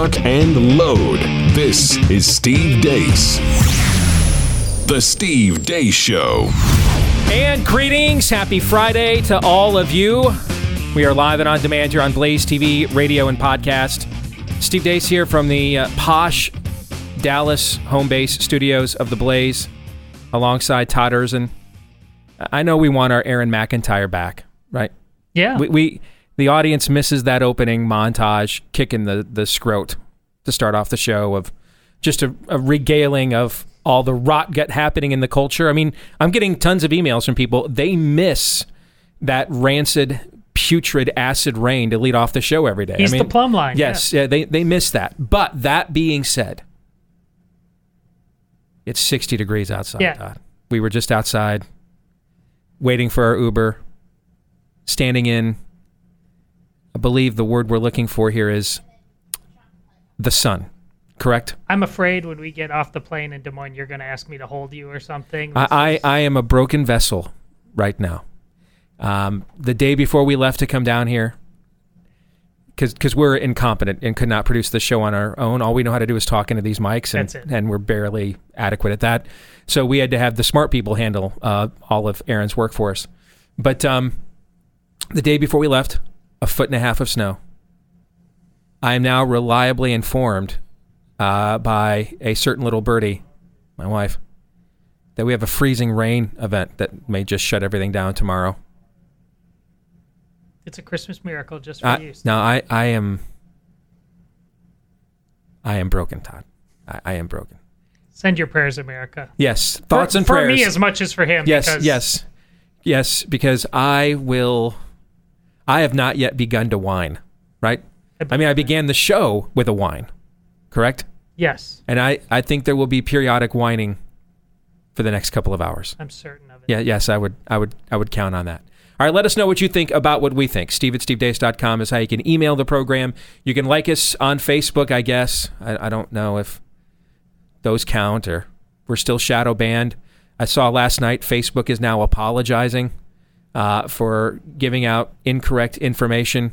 lock, and load. This is Steve Deace. The Steve Deace Show. And greetings. Happy Friday to all of you. We are live and on demand here on Blaze TV, radio, and podcast. Steve Deace here from the uh, posh Dallas home base studios of the Blaze alongside Todd Erzen. I know we want our Aaron McIntyre back, right? Yeah. We, we the audience misses that opening montage kicking the the scrote to start off the show of just a, a regaling of all the rot gut happening in the culture. I mean, I'm getting tons of emails from people. They miss that rancid, putrid acid rain to lead off the show every day. He's I mean, the plumb line. Yes, yeah, they they miss that. But that being said, it's 60 degrees outside. Yeah. Todd. We were just outside, waiting for our Uber, standing in. I believe the word we're looking for here is the sun. Correct. I'm afraid when we get off the plane in Des Moines, you're going to ask me to hold you or something. I, I, I am a broken vessel right now. Um, the day before we left to come down here, because we're incompetent and could not produce the show on our own. All we know how to do is talk into these mics, and, and we're barely adequate at that. So we had to have the smart people handle uh, all of Aaron's work for us. But um, the day before we left, a foot and a half of snow. I am now reliably informed uh, by a certain little birdie, my wife, that we have a freezing rain event that may just shut everything down tomorrow. it's a Christmas miracle just for I, you. no, I, I am. I am broken, Todd. I, I am broken. Send your prayers, America. Yes, thoughts for, and for prayers. For me as much as for him. yes, because yes, yes. Because I will. I have not yet begun to whine. Right. I mean, I began the show with a whine. Correct. Yes, And I, I think there will be periodic whining for the next couple of hours. I'm certain of it. Yeah, yes, I would, I would, I would count on that. All right, let us know what you think about what we think. Steve at stevedeace.com is how you can email the program. You can like us on Facebook, I guess. I, I don't know if those count or we're still shadow banned. I saw last night Facebook is now apologizing uh, for giving out incorrect information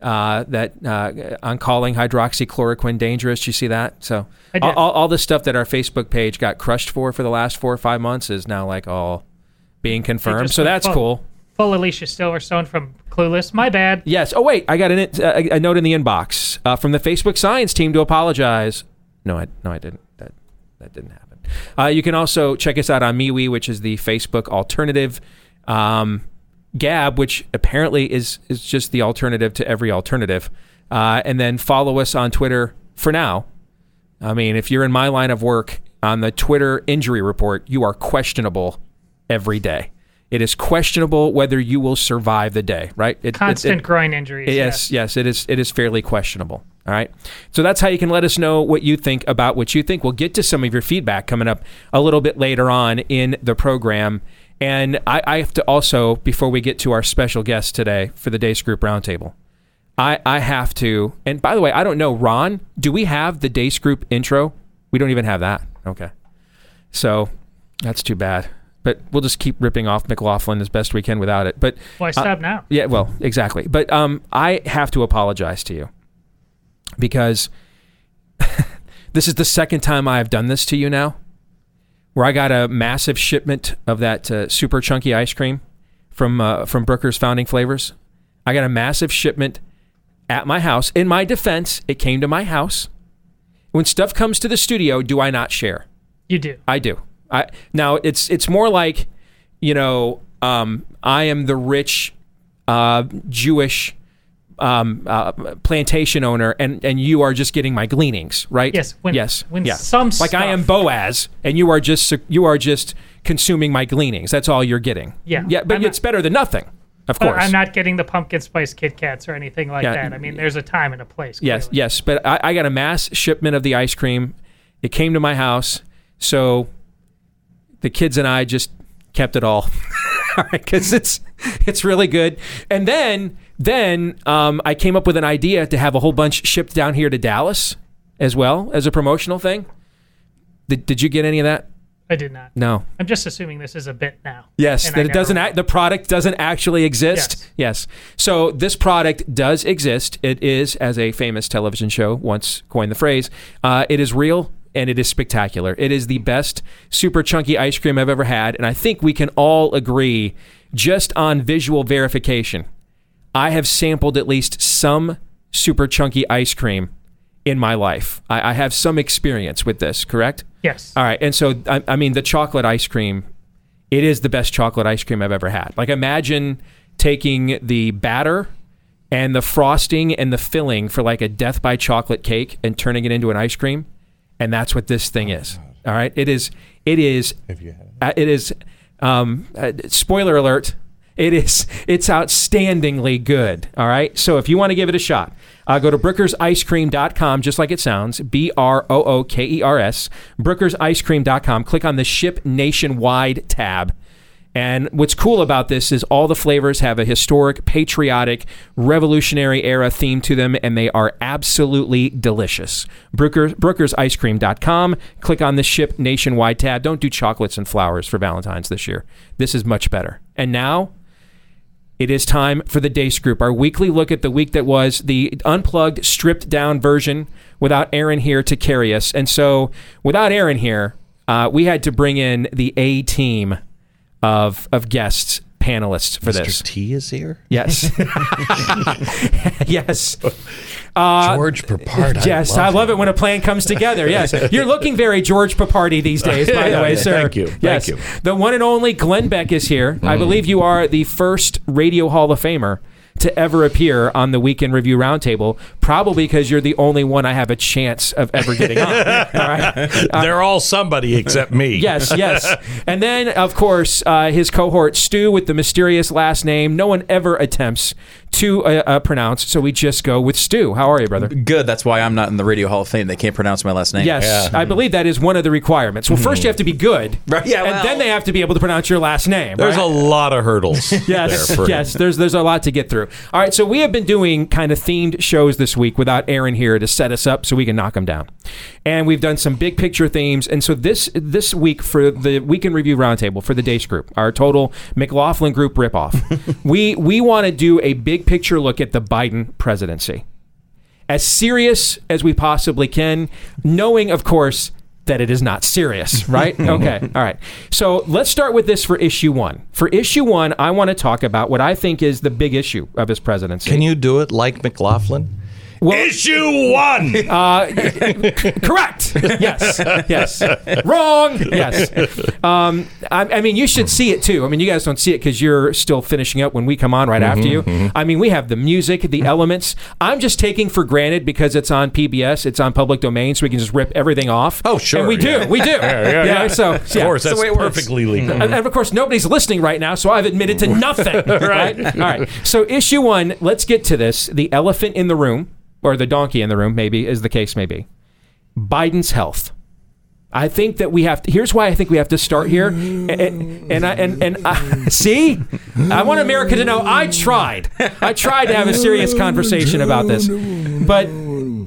uh, that uh, on calling hydroxychloroquine dangerous. You see that? So all, all the stuff that our Facebook page got crushed for for the last four or five months is now like all being confirmed. So that's full- cool. Full Alicia Silverstone from Clueless. My bad. Yes. Oh wait, I got an, uh, a, a note in the inbox uh, from the Facebook science team to apologize. No, I no, I didn't. That that didn't happen. Uh, you can also check us out on MeWe, which is the Facebook alternative. Um, Gab, which apparently is is just the alternative to every alternative. Uh, and then follow us on Twitter for now. I mean, if you're in my line of work on the Twitter injury report, you are questionable every day. It is questionable whether you will survive the day, right? It, it- Constant it- groin injuries. Yes, yes, it is. It is fairly questionable. All right, so that's how you can let us know what you think about what you think. We'll get to some of your feedback coming up a little bit later on in the program, and I, I have to also before we get to our special guest today for the Deace Group Roundtable, I I have to. And by the way, I don't know, Ron, do we have the Deace Group intro? We don't even have that. Okay, so that's too bad. But we'll just keep ripping off McLaughlin as best we can without it. But Why stop now? yeah, well, exactly. But um, I have to apologize to you because this is the second time I have done this to you now, where I got a massive shipment of that uh, super chunky ice cream from uh, from Brooker's Founding Flavors. I got a massive shipment at my house. In my defense, it came to my house. When stuff comes to the studio, do I not share? You do. I do. I now it's it's more like, you know, um, I am the rich uh, Jewish um, uh, plantation owner, and and you are just getting my gleanings, right? Yes, when- yes. when yeah. some like I am Boaz, and you are just you are just consuming my gleanings. That's all you're getting. Yeah. Yeah, but I'm it's better than nothing, of course. I'm not getting the pumpkin spice Kit Kats or anything like Yeah. that. I mean, there's a time and a place. Yes, clearly. yes, but I, I got a mass shipment of the ice cream. It came to my house, so the kids and I just kept it all, all right, because it's it's really good. And then then um, I came up with an idea to have a whole bunch shipped down here to Dallas as well as a promotional thing. Did, did you get any of that? I did not. No. I'm just assuming this is a bit now. Yes, that I it doesn't. Act, the product doesn't actually exist. Yes. So this product does exist. It is, as a famous television show once coined the phrase, uh, it is real and it is spectacular. It is the best super chunky ice cream I've ever had, and I think we can all agree, just on visual verification, I have sampled at least some super chunky ice cream in my life. I, I have some experience with this. Correct? Yes. All right, and so I, I mean the chocolate ice cream, it is the best chocolate ice cream I've ever had. Like imagine taking the batter and the frosting and the filling for like a death by chocolate cake and turning it into an ice cream, and that's what this thing is. All right, it is. It is. Have you had it? uh, It is. Um, uh, spoiler alert. It is. It's outstandingly good. All right. So if you want to give it a shot, uh, go to brookersicecream.com, just like it sounds. B R O O K E R S. Brookersicecream.com. Click on the Ship Nationwide tab. And what's cool about this is all the flavors have a historic, patriotic, revolutionary era theme to them, and they are absolutely delicious. Brooker, brookersicecream.com. Click on the Ship Nationwide tab. Don't do chocolates and flowers for Valentine's this year. This is much better. And now, it is time for the Deace Group, our weekly look at the week that was, the unplugged, stripped down version without Aaron here to carry us. And so, without Aaron here, uh, we had to bring in the A team of of guests, panelists for Mr. this. T is here. Yes. yes. George Peppard. Uh, Yes, I love, it when a plan comes together. Yes, you're looking very George Papardi these days, by the Yeah, way, yeah, sir. thank you, thank Yes, you. Mm. the one and only Glenn Beck is here. I believe you are the first Radio Hall of Famer to ever appear on the Weekend Review Roundtable. Probably because you're the only one I have a chance of ever getting on. All right. They're all somebody except me. Yes, yes. And then, of course, uh, his cohort Stu with the mysterious last name. No one ever attempts to uh, uh, pronounce, so we just go with Stu. How are you, brother? Good. That's why I'm not in the Radio Hall of Fame. They can't pronounce my last name. Yes, I believe that is one of the requirements. Well, first you have to be good, Right, yeah, and well- then they have to be able to pronounce your last name. There's right? a lot of hurdles. Yes, there for yes. There's there's a lot to get through. All right, so we have been doing kind of themed shows this week without Aaron here to set us up so we can knock them down, and we've done some big picture themes. And so this this week for the weekend review roundtable for the Deace Group, our total McLaughlin Group ripoff, we we want to do a big picture look at the Biden presidency, as serious as we possibly can, knowing of course that it is not serious, right? okay. All right. So let's start with this for issue one. For issue one, I want to talk about what I think is the big issue of his presidency. Can you do it like McLaughlin? Well- Issue one. Uh, correct. Yes. Yes. Wrong. Yes. Um, I, I mean, you should see it too. I mean, you guys don't see it because you're still finishing up when we come on right mm-hmm, after you. Mm-hmm. I mean, we have the music, the mm-hmm. elements. I'm just taking for granted because it's on PBS, it's on public domain, so we can just rip everything off. Oh, sure, And we do. We do. yeah, yeah. So, of course, That's that's the way it works. perfectly legal. And, and of course, nobody's listening right now, so I've admitted to nothing. right. All right. So, issue one, let's get to this. The elephant in the room, or the donkey in the room, maybe, as the case may be. Biden's health. I think that we have to. Here's why I think we have to start here. And and, and I and, and I, see, I want America to know I tried. I tried to have a serious conversation about this, but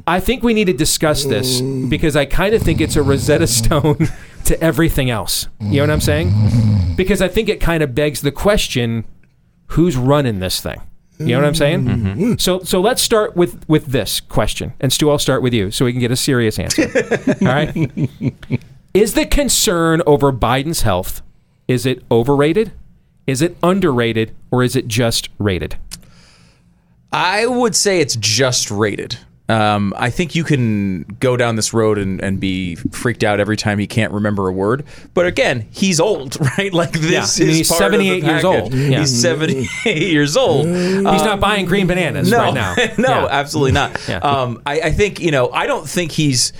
I think we need to discuss this because I kind of think it's a Rosetta Stone to everything else. You know what I'm saying? Because I think it kind of begs the question: Who's running this thing? You know what I'm saying? Mm-hmm. Mm-hmm. So so let's start with with this question, and Stu, I'll start with you so we can get a serious answer. All right. Is the concern over Biden's health is it overrated? Is it underrated or is it just rated? I would say it's just rated. Um, I think you can go down this road and, and be freaked out every time he can't remember a word. But again, he's old, right? Like this Yeah, is he's part of the 78 years old. Yeah. He's 78 years old. He's not buying green bananas no, right now. no, Yeah. absolutely not. Um, I, I think you know. I don't think he's.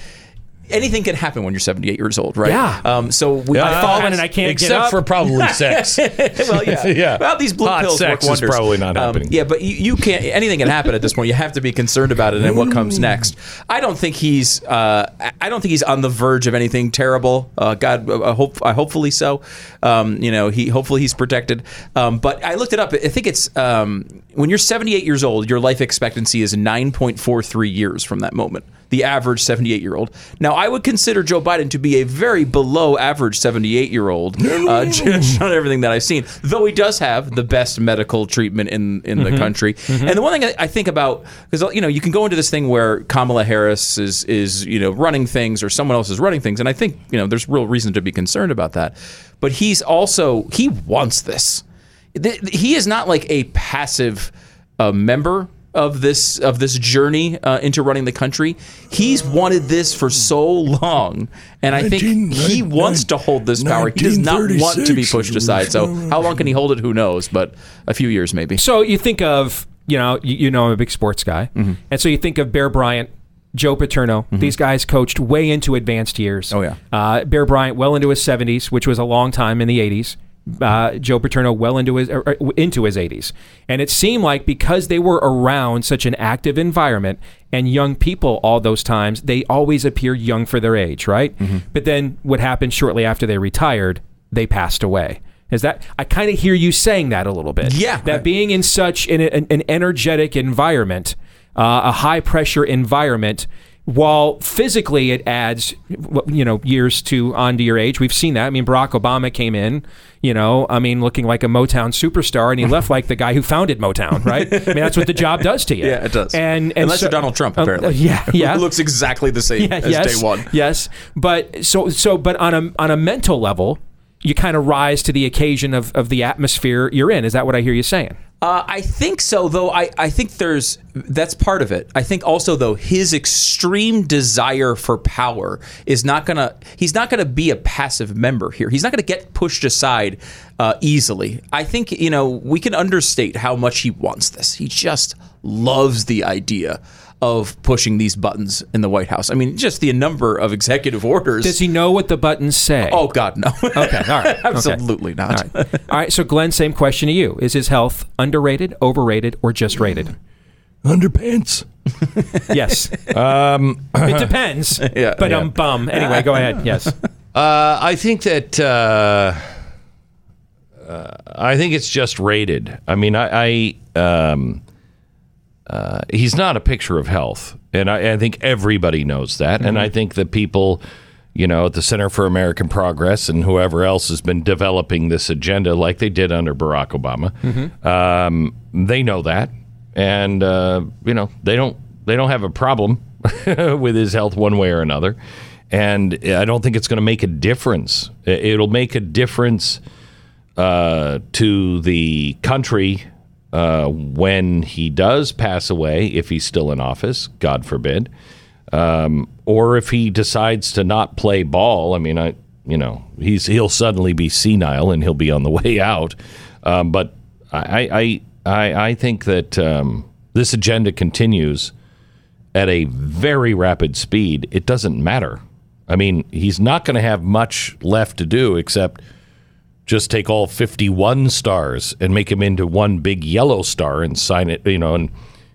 Anything can happen when you're 78 years old, right? Yeah. Um, so we, I've fallen and I can't Except get up. for probably sex. well, yeah. Yeah. Well, these blue Hot pills sex work is probably not Um, happening. yeah, but you, you can't. Anything can happen at this point. You have to be concerned about it and what comes next. I don't think he's. Uh, I- don't think he's on the verge of anything terrible. Uh, God, I hope. I hopefully so. Um, you know, he hopefully he's protected. Um, but I looked it up. I think it's um, when you're 78 years old, your life expectancy is 9.43 years from that moment. The average 78 year old. Now, I would consider Joe Biden to be a very below average 78 year old, uh, judged on everything that I've seen. Though he does have the best medical treatment in in the country. And the one thing I, I think about because you know you can go into this thing where Kamala Harris is is you know running things or someone else is running things, and I think you know there's real reason to be concerned about that. But he's also he wants this. He is not like a passive uh, member of this of this journey uh, into running the country. He's wanted this for so long, and I think he wants to hold this power. He does not want to be pushed aside. So how long can he hold it? Who knows? But a few years maybe. So you think of, you know, you, you know I'm a big sports guy. Mm-hmm. And so you think of Bear Bryant, Joe Paterno. These guys coached way into advanced years. Oh, yeah. Uh, Bear Bryant well into his 70s, which was a long time in the 80s. Uh, Joe Paterno well into his er, er, into his 80s, and it seemed like because they were around such an active environment and young people all those times, they always appeared young for their age, right? Mm-hmm. But then what happened shortly after they retired? They passed away. Is that I kind of hear you saying that a little bit? Yeah. that being in such an, an, an energetic environment, uh, a high pressure environment, while physically it adds, you know, years to onto your age. We've seen that. I mean, Barack Obama came in, you know, I mean, looking like a Motown superstar, and he left like the guy who founded Motown, right? I mean, that's what the job does to you. Yeah, it does. And, and unless so- you're Donald Trump, Uh, apparently. yeah, yeah. Who looks exactly the same Yeah, as yes, day one. Yes, but so so but on a on a mental level, you kind of rise to the occasion of of the atmosphere you're in. Is that what I hear you saying? Uh, I think so, though. I, I think there's that's part of it. I think also though his extreme desire for power is not gonna. He's not gonna be a passive member here. He's not gonna get pushed aside uh, easily. I think you know we can understate how much he wants this. He just loves the idea of pushing these buttons in the White House. I mean, just the number of executive orders. Does he know what the buttons say? oh God, no. okay, all right, okay. absolutely not. All right. all right. So, Glenn, same question to you: Is his health underrated, overrated, or just rated? Underpants. Yes. um, it depends. Yeah, but yeah. um, bum. Anyway, go ahead. Yes. Uh, I think that uh, uh, I think it's just rated. I mean, I, I um, uh, he's not a picture of health, and I, I think everybody knows that. And I think that people, you know, at the Center for American Progress and whoever else has been developing this agenda, like they did under Barack Obama, um, they know that, and uh, you know, they don't they don't have a problem with his health one way or another. And I don't think it's going to make a difference. It- It'll make a difference uh, to the country uh, when he does pass away, if he's still in office, God forbid, um, or if he decides to not play ball. I mean, I you know he's he'll suddenly be senile and he'll be on the way out. Um, but I I I, I think that um, this agenda continues at a very rapid speed. It doesn't matter. I mean, he's not going to have much left to do except just take all 51 stars and make them into one big yellow star and sign it, you know, and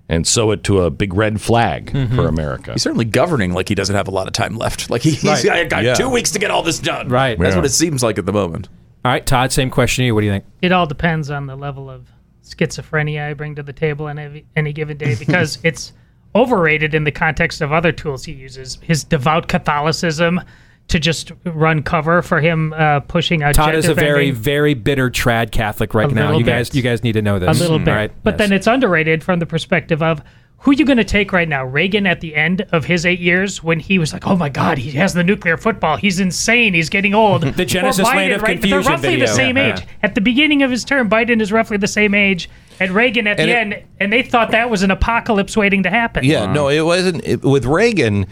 and sew it to a big red flag for mm-hmm. America. He's certainly governing like he doesn't have a lot of time left. Like he, he's got, got Yeah. two weeks to get all this done. Right. That's Yeah. what it seems like at the moment. All right, Todd. Same question to you. What do you think? It all depends on the level of schizophrenia I bring to the table on any, any given day because it's overrated in the context of other tools he uses. His devout Catholicism to just run cover for him uh, pushing out Todd is a very, defending very bitter trad Catholic right A now. little You guys, you guys need to know this. a little bit. All right. But Yes. then it's underrated from the perspective of who you going to take right now? Reagan at the end of his eight years when he was like, "Oh my God, he has the nuclear football. He's insane. He's getting old." the Genesis Land of Confusion They're roughly video. the same Yeah, age. yeah. At the beginning of his term, Biden is roughly the same age, and Reagan at And the it- end, and they thought that was an apocalypse waiting to happen. Yeah, no, it wasn't. It, with Reagan,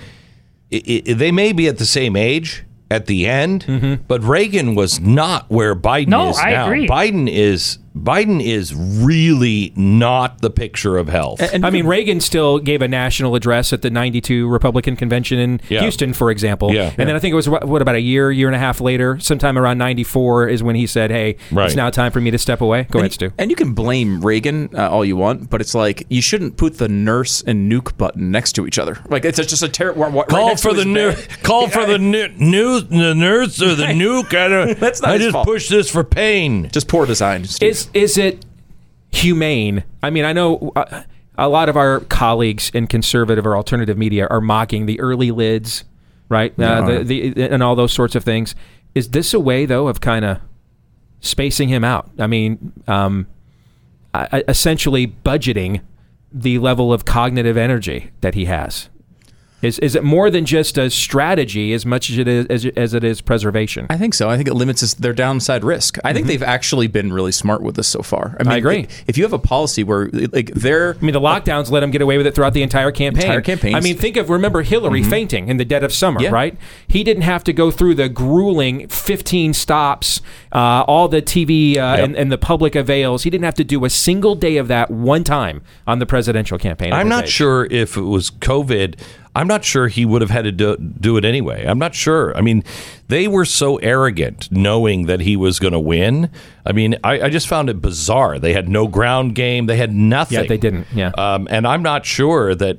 i i they may be at the same age at the end, mm-hmm. but Reagan was not where Biden No, is I now. agree. Biden is Biden is really not the picture of health. I mean, Reagan still gave a national address at the 92 Republican convention in Yeah. Houston, for example. Yeah. And then I think it was, what, what, about a year, year and a half later, sometime around 94 is when he said, hey, Right. it's now time for me to step away. Go ahead, Stu. And you can blame Reagan uh, all you want, but it's like you shouldn't put the nurse and nuke button next to each other. Like it's just a terrible. Call for the new, call for the new, new the nurse or the nuke. I don't. That's not I just fault. push this for pain. Just poor design. Steve. Is, is it humane? I mean, I know uh, a lot of our colleagues in conservative or alternative media are mocking the early lids right? Uh, the, the, and all those sorts of things. Is this a way, though, of kind of spacing him out? I mean, um, essentially budgeting the level of cognitive energy that he has. Is, is it more than just a strategy as much as it is as, as it is preservation? I think so. I think it limits their downside risk. I think they've actually been really smart with this so far. I, mean, agree. If you have a policy where like they're I mean, the lockdowns let them get away with it throughout the entire campaign. Entire campaigns. I mean, think of remember Hillary fainting in the dead of summer, Yeah. right? He didn't have to go through the grueling 15 stops, uh, all the TV uh, and, and the public avails. He didn't have to do a single day of that one time on the presidential campaign. I'm not age. sure if it was COVID. I'm not sure he would have had to do, do it anyway. I'm not sure. I mean, they were so arrogant knowing that he was going to win. I mean, I, I just found it bizarre. They had no ground game. They had nothing. Yeah, they didn't. Yeah. Um, and I'm not sure that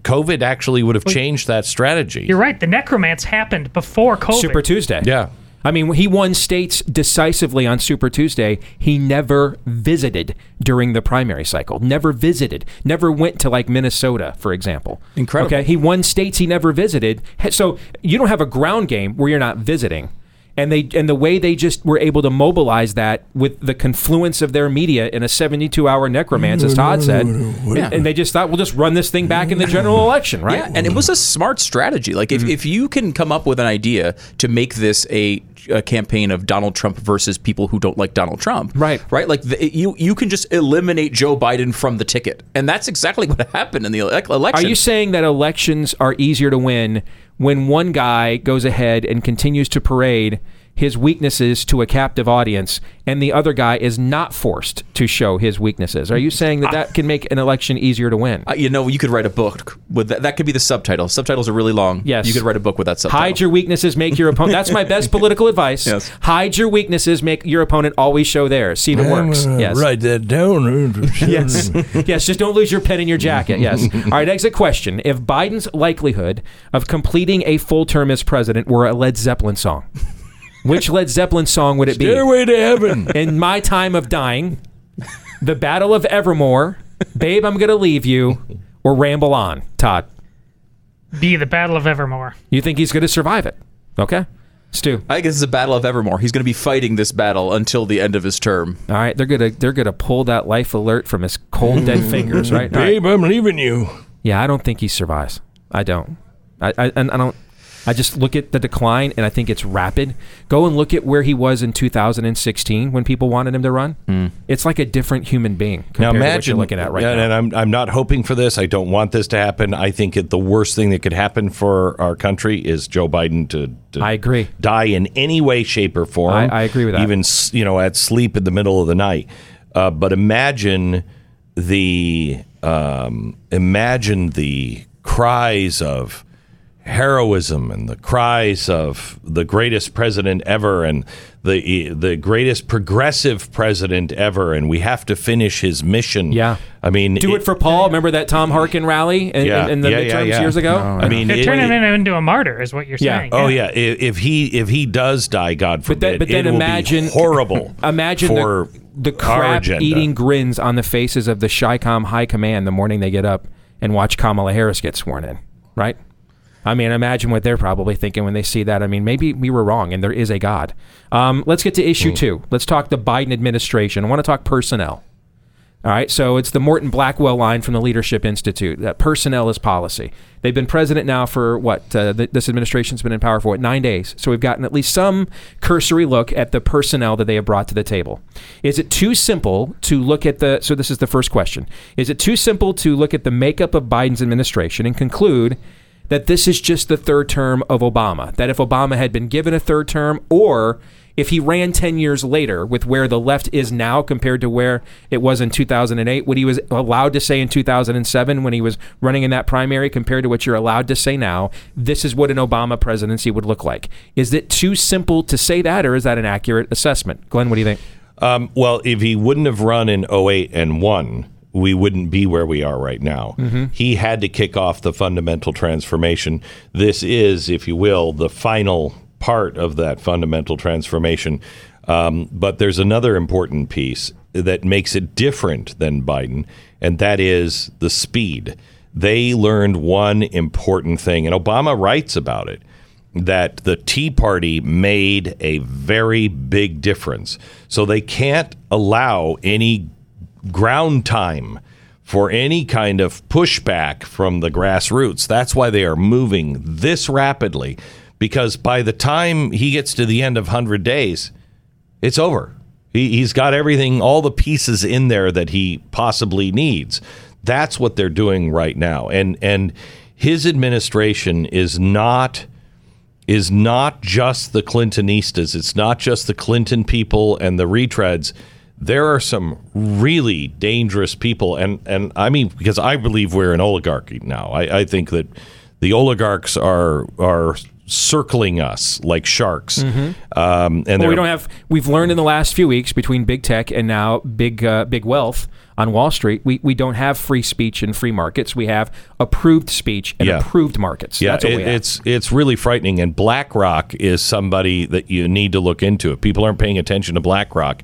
COVID actually would have changed that strategy. You're right. The necromance happened before COVID. Super Tuesday. Yeah. I mean, he won states decisively on Super Tuesday. He never visited during the primary cycle. Never visited. Never went to like Minnesota, for example. Incredible. Okay, he won states he never visited. So you don't have a ground game where you're not visiting. And they and the way they just were able to mobilize that with the confluence of their media in a 72 hour necromance, as Todd said, and, and they just thought we'll just run this thing back in the general election, right? Yeah, and it was a smart strategy. Like if, mm-hmm. if you can come up with an idea to make this a, a uh, campaign of Donald Trump versus people who don't like Donald Trump, Right. Right, like the, you you can just eliminate Joe Biden from the ticket, and that's exactly what happened in the election. Are you saying that elections are easier to win when one guy goes ahead and continues to parade his weaknesses to a captive audience and the other guy is not forced to show his weaknesses? Are you saying that that can make an election easier to win? Uh, you know, you could write a book with that. That could be the subtitle. Subtitles are really long. Yes. you could write a book with that subtitle. Hide your weaknesses, make your opponent. That's my best political advice. Yes. Hide your weaknesses, make your opponent always show theirs. See if it works. Yes. Write that down. Yes. yes, just don't lose your pen in your jacket. Yes. All right, exit question. If Biden's likelihood of completing a full term as president were a Led Zeppelin song, which Led Zeppelin song would it be? Stairway to heaven. In my time of dying, The Battle of Evermore, Babe, I'm going to leave you, or Ramble On. Todd, Be the Battle of Evermore. you think he's going to survive it? Okay. Stu. I think this is a battle of Evermore. He's going to be fighting this battle until the end of his term. All right, they're gonna they're gonna pull that life alert from his cold dead fingers, right? All right. Babe, I'm leaving you. Yeah, I don't think he survives. I don't. I, I and I don't. I just look at the decline, and I think it's rapid. Go and look at where he was in 2016 when people wanted him to run. It's like a different human being compared Now to what imagine you're looking at right yeah, now. and I'm I'm not hoping for this. I don't want this to happen. I think it, the worst thing that could happen for our country is Joe Biden to, to I agree. die in any way, shape, or form. I- I agree with that. Even you know at sleep in the middle of the night. Uh, but imagine the um, imagine the cries of heroism and the cries of the greatest president ever and the the greatest progressive president ever and we have to finish his mission. Yeah. I mean Do it for Paul. Remember that Tom Harkin rally in, Yeah, in, in the yeah, yeah, midterms yeah. years ago? I mean it- turning it- him into a martyr, is what you're Yeah. saying. Oh yeah, if, if he if he does die, God But then, forbid, but then it will imagine be horrible. Imagine for the, the crap eating grins on the faces of the Chi-Com high command the morning they get up and watch Kamala Harris get sworn in. Right? I mean, imagine what they're probably thinking when they see that. I mean, maybe we were wrong, and there is a God. Um, let's get to issue Hmm. two. Let's talk the Biden administration. I want to talk personnel. All right, so it's the Morton Blackwell line from the Leadership Institute that personnel is policy. They've been president now for what? Uh, th- this administration's been in power for what? Nine days. So we've gotten at least some cursory look at the personnel that they have brought to the table. Is it too simple to look at the? So this is the first question. Is it too simple to look at the makeup of Biden's administration and conclude? That this is just the third term of Obama. That if Obama had been given a third term, or if he ran 10 years later with where the left is now compared to where it was in 2008, what he was allowed to say in 2007 when he was running in that primary compared to what you're allowed to say now, this is what an Obama presidency would look like. Is it too simple to say that, or is that an accurate assessment? Glenn, what do you think? Um, well, if he wouldn't have run in 08 and won, we wouldn't be where we are right now. He had to kick off the fundamental transformation. This is, if you will, the final part of that fundamental transformation. Um, but there's another important piece that makes it different than Biden, and that is the speed. They learned one important thing, and Obama writes about it. that the Tea Party made a very big difference. So they can't allow any ground time for any kind of pushback from the grassroots. That's why they are moving this rapidly because by the time he gets to the end of 100 days, it's over. He, he's got everything, all the pieces in there that he possibly needs. That's what they're doing right now. And and his administration is not is not just the Clintonistas. It's not just the Clinton people and the retreads. There are some really dangerous people, and and I mean because I believe we're an oligarchy now. I, I think that the oligarchs are are circling us like sharks, um, and Well, we don't have. We've learned in the last few weeks between big tech and now big uh, big wealth on Wall Street, we, we don't have free speech and free markets. We have approved speech and Yeah. approved markets. Yeah, That's what it- we have. it's it's really frightening. And BlackRock is somebody that you need to look into. If people aren't paying attention to BlackRock,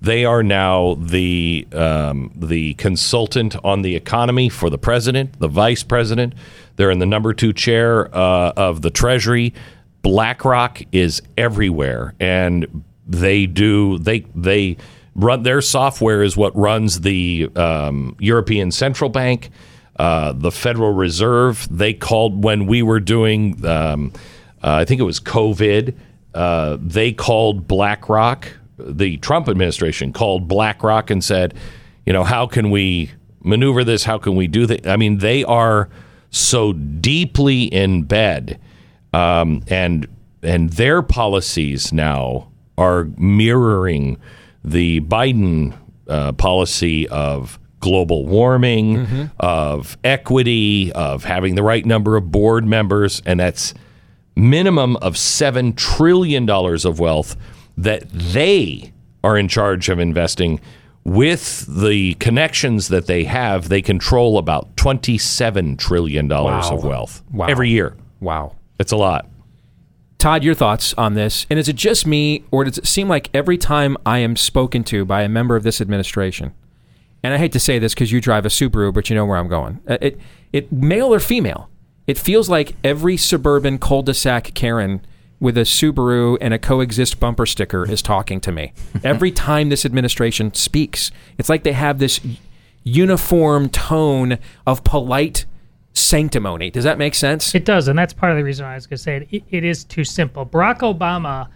they are now the um, the consultant on the economy for the president, the vice president. They're in the number two chair uh, of the Treasury. BlackRock is everywhere, and they do they they run their software is what runs the um, European Central Bank uh, the Federal Reserve. They called when we were doing, um, uh, I think it was COVID. Uh, they called BlackRock. The Trump administration called BlackRock and said, you know, how can we maneuver this? How can we do that? I mean, they are so deeply in bed, um, and and their policies now are mirroring the Biden uh, policy of global warming, of equity, of having the right number of board members, and that's minimum of seven trillion dollars of wealth that they are in charge of investing. With the connections that they have, they control about twenty-seven trillion dollars Wow. of wealth Wow. every year. wow. It's a lot. Todd, your thoughts on this? And is it just me, or does it seem like every time I am spoken to by a member of this administration, and I hate to say this because you drive a Subaru, but you know where I'm going. Uh, It, it, male or female, it feels like every suburban cul-de-sac Karen with a Subaru and a coexist bumper sticker is talking to me. Every time this administration speaks, it's like they have this uniform tone of polite sanctimony. Does that make sense? It does, and that's part of the reason why I was going to say it. it. It is too simple. Barack Obama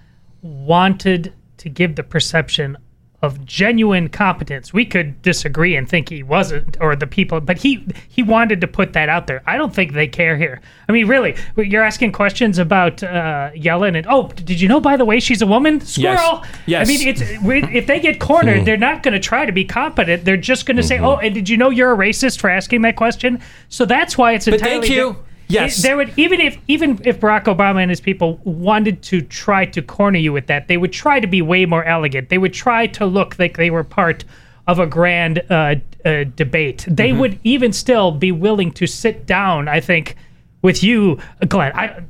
wanted to give the perception of genuine competence. We could disagree and think he wasn't, or the people, but he he wanted to put that out there. I don't think they care here. I mean, really, you're asking questions about uh, Yellen, and oh, did you know? By the way, she's a woman. Squirrel. Yes. I mean, it's if they get cornered, they're not going to try to be competent. They're just going to say, "Oh, and did you know you're a racist for asking that question?" So that's why it's But entirely. thank you. di- Yes. It- there would even if even if Barack Obama and his people wanted to try to corner you with that, they would try to be way more elegant. They would try to look like they were part of a grand uh, uh, debate. They Mm-hmm. would even still be willing to sit down. I think with you, Glenn. I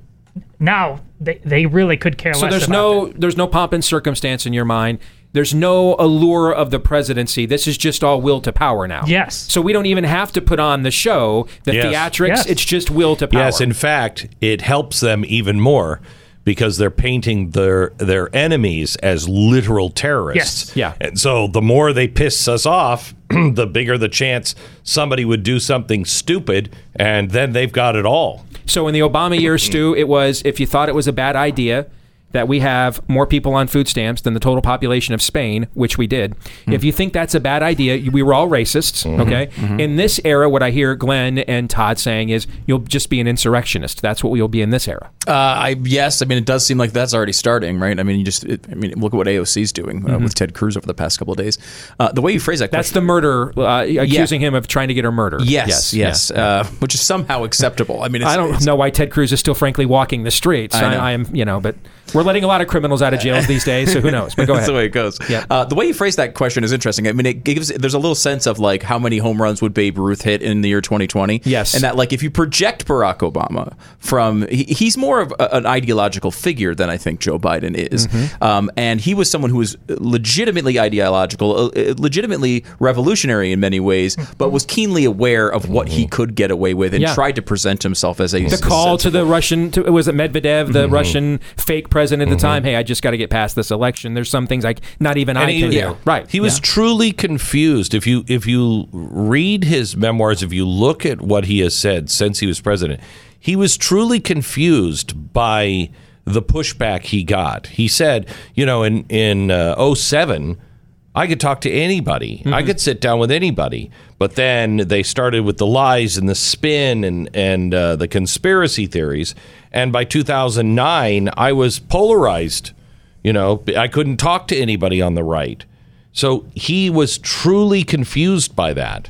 now they, they really could care So less. there's about no there's no pomp and circumstance in your mind. There's no allure of the presidency. This is just all will to power now. Yes. So we don't even have to put on the show, the Yes. theatrics. Yes. It's just will to power. Yes, in fact, it helps them even more because they're painting their their enemies as literal terrorists. Yes. Yeah. And so the more they piss us off, the bigger the chance somebody would do something stupid and then they've got it all. So in the Obama years, Stu, it was if you thought it was a bad idea that we have more people on food stamps than the total population of Spain, which we did. If you think that's a bad idea, you- we were all racists. Okay. In this era, what I hear Glenn and Todd saying is you'll just be an insurrectionist. That's what you'll be in this era. Uh, I yes, I mean it does seem like that's already starting, right? I mean, you just, it, I mean, look at what AOC's doing uh, with Ted Cruz over the past couple of days. Uh, the way you phrase that, That's the murder, uh, accusing him of trying to get her murdered. yes, yes, yeah. uh, which is somehow acceptable. I mean, it's, I don't know why Ted Cruz is still frankly walking the streets. I I. I am, you know, but we're letting a lot of criminals out of jails these days, so who knows? But go ahead. That's the way it goes. Yeah. Uh, the way you phrase that question is interesting. I mean, it gives there's a little sense of like how many home runs would Babe Ruth hit in the year 2020. Yes. and that like if you project Barack Obama from he, he's more of a, an ideological figure than I think Joe Biden is, Mm-hmm. um, and he was someone who was legitimately ideological, uh, uh, legitimately revolutionary in many ways, but was keenly aware of what he could get away with and Yeah. tried to present himself as a the call to the Russian to, was it Medvedev, the Russian fake president at the time. Hey, I just got to get past this election. There's some things like not even I he- can yeah. do. Right. He was truly confused. If you if you read his memoirs, if you look at what he has said since he was president, he was truly confused by the pushback he got. He said, you know, in in uh, 07, I could talk to anybody. I could sit down with anybody. But then they started with the lies and the spin and and uh, the conspiracy theories. And by 2009, I was polarized. You know, I couldn't talk to anybody on the right. So he was truly confused by that.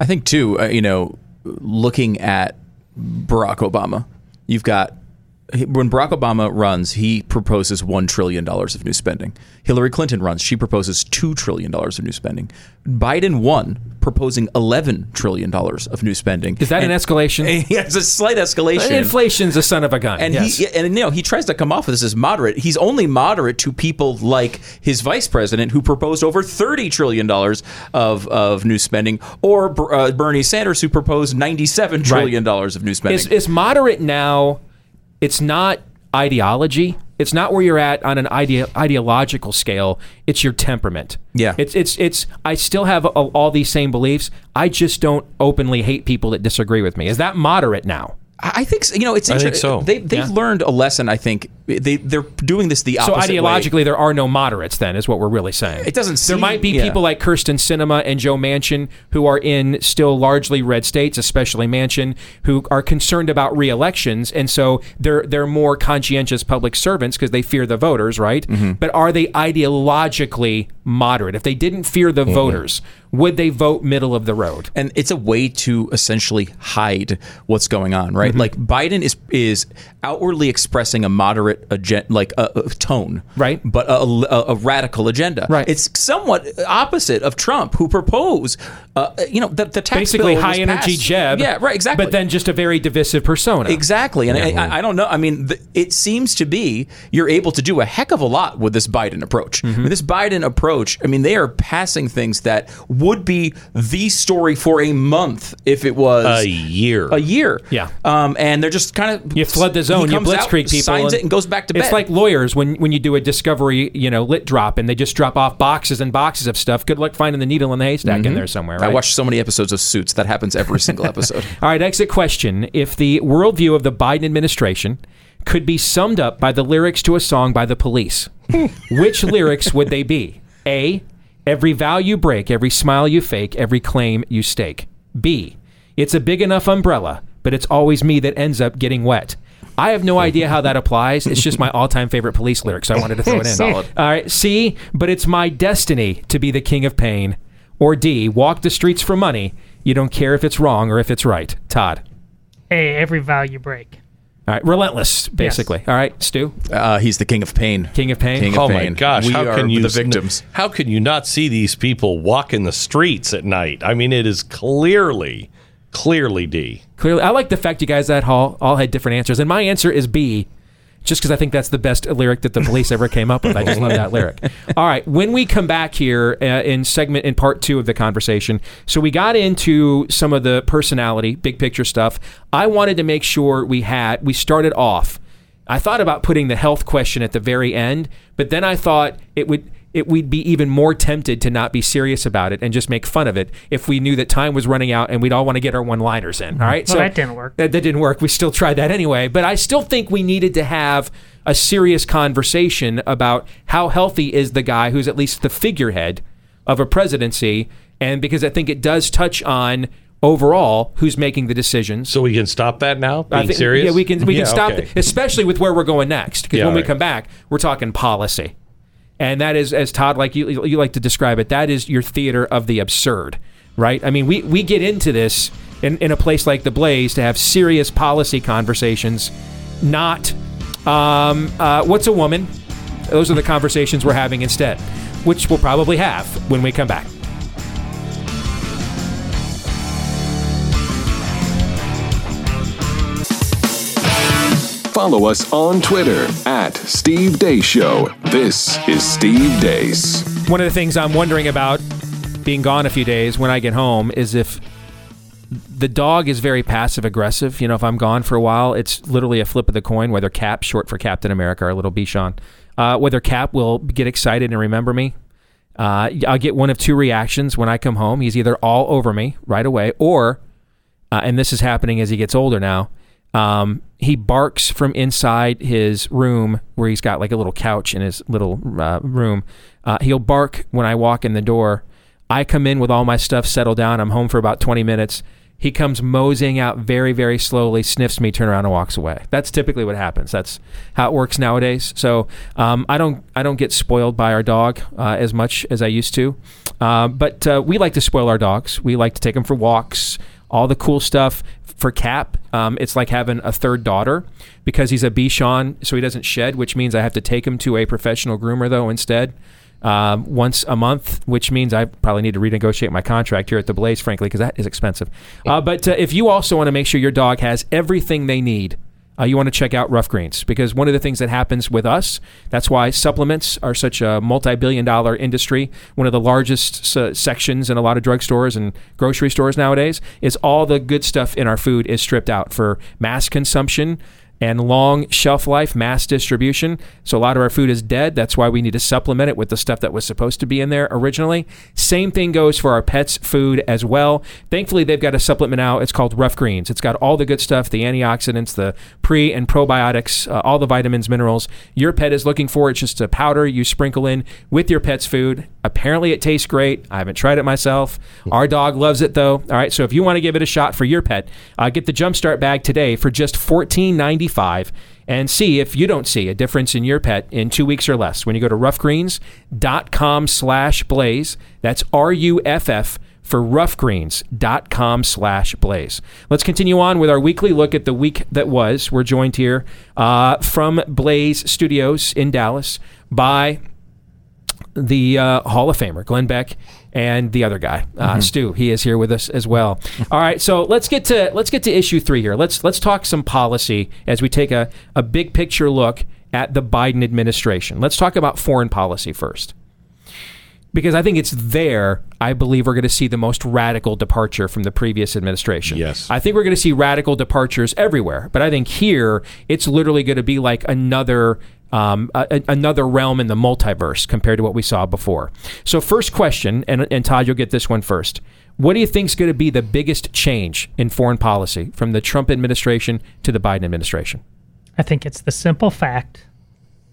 I think too, uh, you know, looking at Barack Obama, you've got when Barack Obama runs, he proposes one trillion dollars of new spending. Hillary Clinton runs, she proposes two trillion dollars of new spending. Biden won, proposing eleven trillion dollars of new spending. Is that an escalation? Yeah, it's a slight escalation. Inflation's a son of a gun. And yes. he and you know he tries to come off of this as moderate. He's only moderate to people like his vice president, who proposed over thirty trillion dollars of of new spending, or uh, Bernie Sanders, who proposed ninety seven trillion dollars of new spending. is, is moderate now it's not ideology. It's not where you're at on an idea, ideological scale. It's your temperament. Yeah. it's it's it's i still have a, all these same beliefs. I just don't openly hate people that disagree with me. Is that moderate now I think you know it's. I think so. They they've Yeah. learned a lesson. I think they they're doing this the so opposite. way. ideologically there are no moderates then is what we're really saying It doesn't there might be yeah. people like kyrsten sinema and joe manchin who are in still largely red states especially manchin who are concerned about re-elections and so they're they're more conscientious public servants because they fear the voters right Mm-hmm. but are they ideologically moderate if they didn't fear the Mm-hmm. voters would they vote middle of the road and it's a way to essentially hide what's going on, Mm-hmm. Like Biden is is outwardly expressing a moderate agenda, like a, a tone, Right. But a, a, a radical agenda, Right. It's somewhat opposite of Trump, who proposed, uh, you know, the, the tax basically bill high energy passed. jeb yeah, right, exactly. but then just a very divisive persona Exactly, and I, I, I don't know. I mean, the, it seems to be you're able to do a heck of a lot with this Biden approach. Mm-hmm. With this Biden approach, I mean, they are passing things that would be the story for a month if it was A year. a year. Yeah. um, and they're just kind of You flood the zone. You comes out, blitzkrieg people. signs it, and goes back to bed. It's like lawyers when when you do a discovery, you know, lit drop, and they just drop off boxes and boxes of stuff. Good luck finding the needle in the haystack in there somewhere. Mm-hmm. I Right? watched so many episodes of Suits. That happens every single episode. All right, exit question: If the worldview of the Biden administration could be summed up by the lyrics to a song by the Police, which lyrics would they be? A. Every vow you break, every smile you fake, every claim you stake. B. It's a big enough umbrella, but it's always me that ends up getting wet. I have no idea how that applies. It's just my all-time favorite police lyric, so I wanted to throw it in. Solid. All right. C. But it's my destiny to be the king of pain. Or D. Walk the streets for money. You don't care if it's wrong or if it's right. Todd. Hey, every vow you break. All right. Relentless, basically. All right. Stu. Uh, he's the king of pain. King of pain. King of Oh my gosh! we how are can you the victims? How can you not see these people walking the streets at night? I mean, it is clearly, clearly D. Clearly, I like the fact you guys that all all had different answers, and my answer is B, just because I think that's the best lyric that the police ever came up with. I just love that lyric. All right, when we come back here uh, in segment in part two of the conversation, so we got into some of the personality, big picture stuff. I wanted to make sure we had we started off. I thought about putting the health question at the very end, but then I thought it would it we'd be even more tempted to not be serious about it and just make fun of it if we knew that time was running out and we'd all want to get our one-liners in. Mm-hmm. All right, Well, that didn't work. That, that didn't work. We still tried that anyway, but I still think we needed to have a serious conversation about how healthy is the guy who's at least the figurehead of a presidency, and because I think it does touch on overall who's making the decisions. So we can stop that now. I Being think- serious? Yeah, we can we Yeah, can stop, okay. it, especially with where we're going next. Because Yeah, when we right. come back, we're talking policy, and that is, as Todd like you you like to describe it, that is your theater of the absurd, right? I mean, we we get into this in, in a place like the Blaze to have serious policy conversations, not Um, uh, what's a woman? Those are the conversations we're having instead, which we'll probably have when we come back. Follow us on Twitter at Steve Deace Show. This is Steve Deace. One of the things I'm wondering about being gone a few days when I get home is if the dog is very passive aggressive. You know, if I'm gone for a while, it's literally a flip of the coin whether Cap, short for Captain America, our little Bichon, uh, whether Cap will get excited and remember me. Uh, I'll get one of two reactions when I come home. He's either all over me right away, or, uh, and this is happening as he gets older now, um, he barks from inside his room where he's got like a little couch in his little uh, room. Uh, he'll bark when I walk in the door. I come in with all my stuff settled down. I'm home for about 20 minutes. He comes moseying out very, very slowly, sniffs me, turns around, and walks away. That's typically what happens. That's how it works nowadays. So um, I don't, I don't get spoiled by our dog uh, as much as I used to. Uh, but uh, we like to spoil our dogs. We like to take them for walks, all the cool stuff. For Cap, um, it's like having a third daughter because he's a Bichon, so he doesn't shed, which means I have to take him to a professional groomer though instead um, once a month, which means I probably need to renegotiate my contract here at the Blaze, frankly, because that is expensive. Uh, but uh, if you also want to make sure your dog has everything they need, uh, you want to check out Ruff Greens because one of the things that happens with us, that's why supplements are such a multi billion dollar industry, one of the largest uh, sections in a lot of drugstores and grocery stores nowadays, is all the good stuff in our food is stripped out for mass consumption and long shelf life, mass distribution. So a lot of our food is dead. That's why we need to supplement it with the stuff that was supposed to be in there originally. Same thing goes for our pets' food as well. Thankfully, they've got a supplement now. It's called Ruff Greens. It's got all the good stuff, the antioxidants, the pre and probiotics, uh, all the vitamins, minerals your pet is looking for. It's just a powder you sprinkle in with your pet's food. Apparently, it tastes great. I haven't tried it myself. Our dog loves it though. All right, so if you want to give it a shot for your pet, uh, get the Jumpstart bag today for just $14.95 and see if you don't see a difference in your pet in two weeks or less when you go to ruffgreens.com slash blaze. That's R-U-F-F for ruffgreens.com slash blaze. Let's continue on with our weekly look at the week that was. We're joined here uh, from Blaze Studios in Dallas by the uh, Hall of Famer, Glenn Beck, and the other guy, uh, Stu. He is here with us as well. All right, so let's get to let's get to issue three here. Let's let's talk some policy as we take a, a big picture look at the Biden administration. Let's talk about foreign policy first. Because I think it's there, I believe we're going to see the most radical departure from the previous administration. Yes. I think we're going to see radical departures everywhere, but I think here it's literally going to be like another um, a, another realm in the multiverse compared to what we saw before. So, first question, and, and Todd, you'll get this one first. What do you think is going to be the biggest change in foreign policy from the Trump administration to the Biden administration? I think it's the simple fact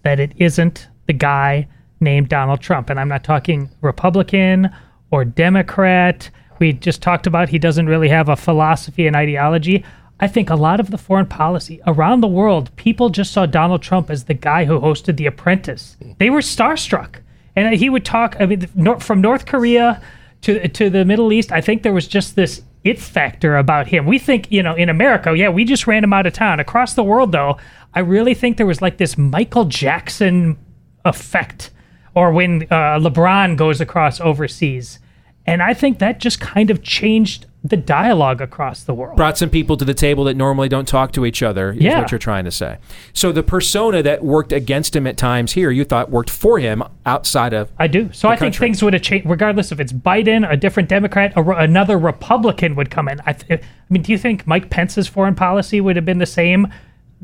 that it isn't the guy named Donald Trump. And I'm not talking Republican or Democrat. We just talked about he doesn't really have a philosophy and ideology. I think a lot of the foreign policy around the world, people just saw Donald Trump as the guy who hosted The Apprentice. They were starstruck. And he would talk, I mean, from North Korea to, to the Middle East, I think there was just this it factor about him. We think, you know, in America, yeah, we just ran him out of town. Across the world, though, I really think there was like this Michael Jackson effect, or when uh, LeBron goes across overseas. And I think that just kind of changed the dialogue across the world. Brought some people to the table that normally don't talk to each other, is Yeah. what you're trying to say. So, the persona that worked against him at times here, you thought worked for him outside of. I do. So I think things would have changed, regardless if it's Biden, a different Democrat, or another Republican would come in. I, th- I mean, do you think Mike Pence's foreign policy would have been the same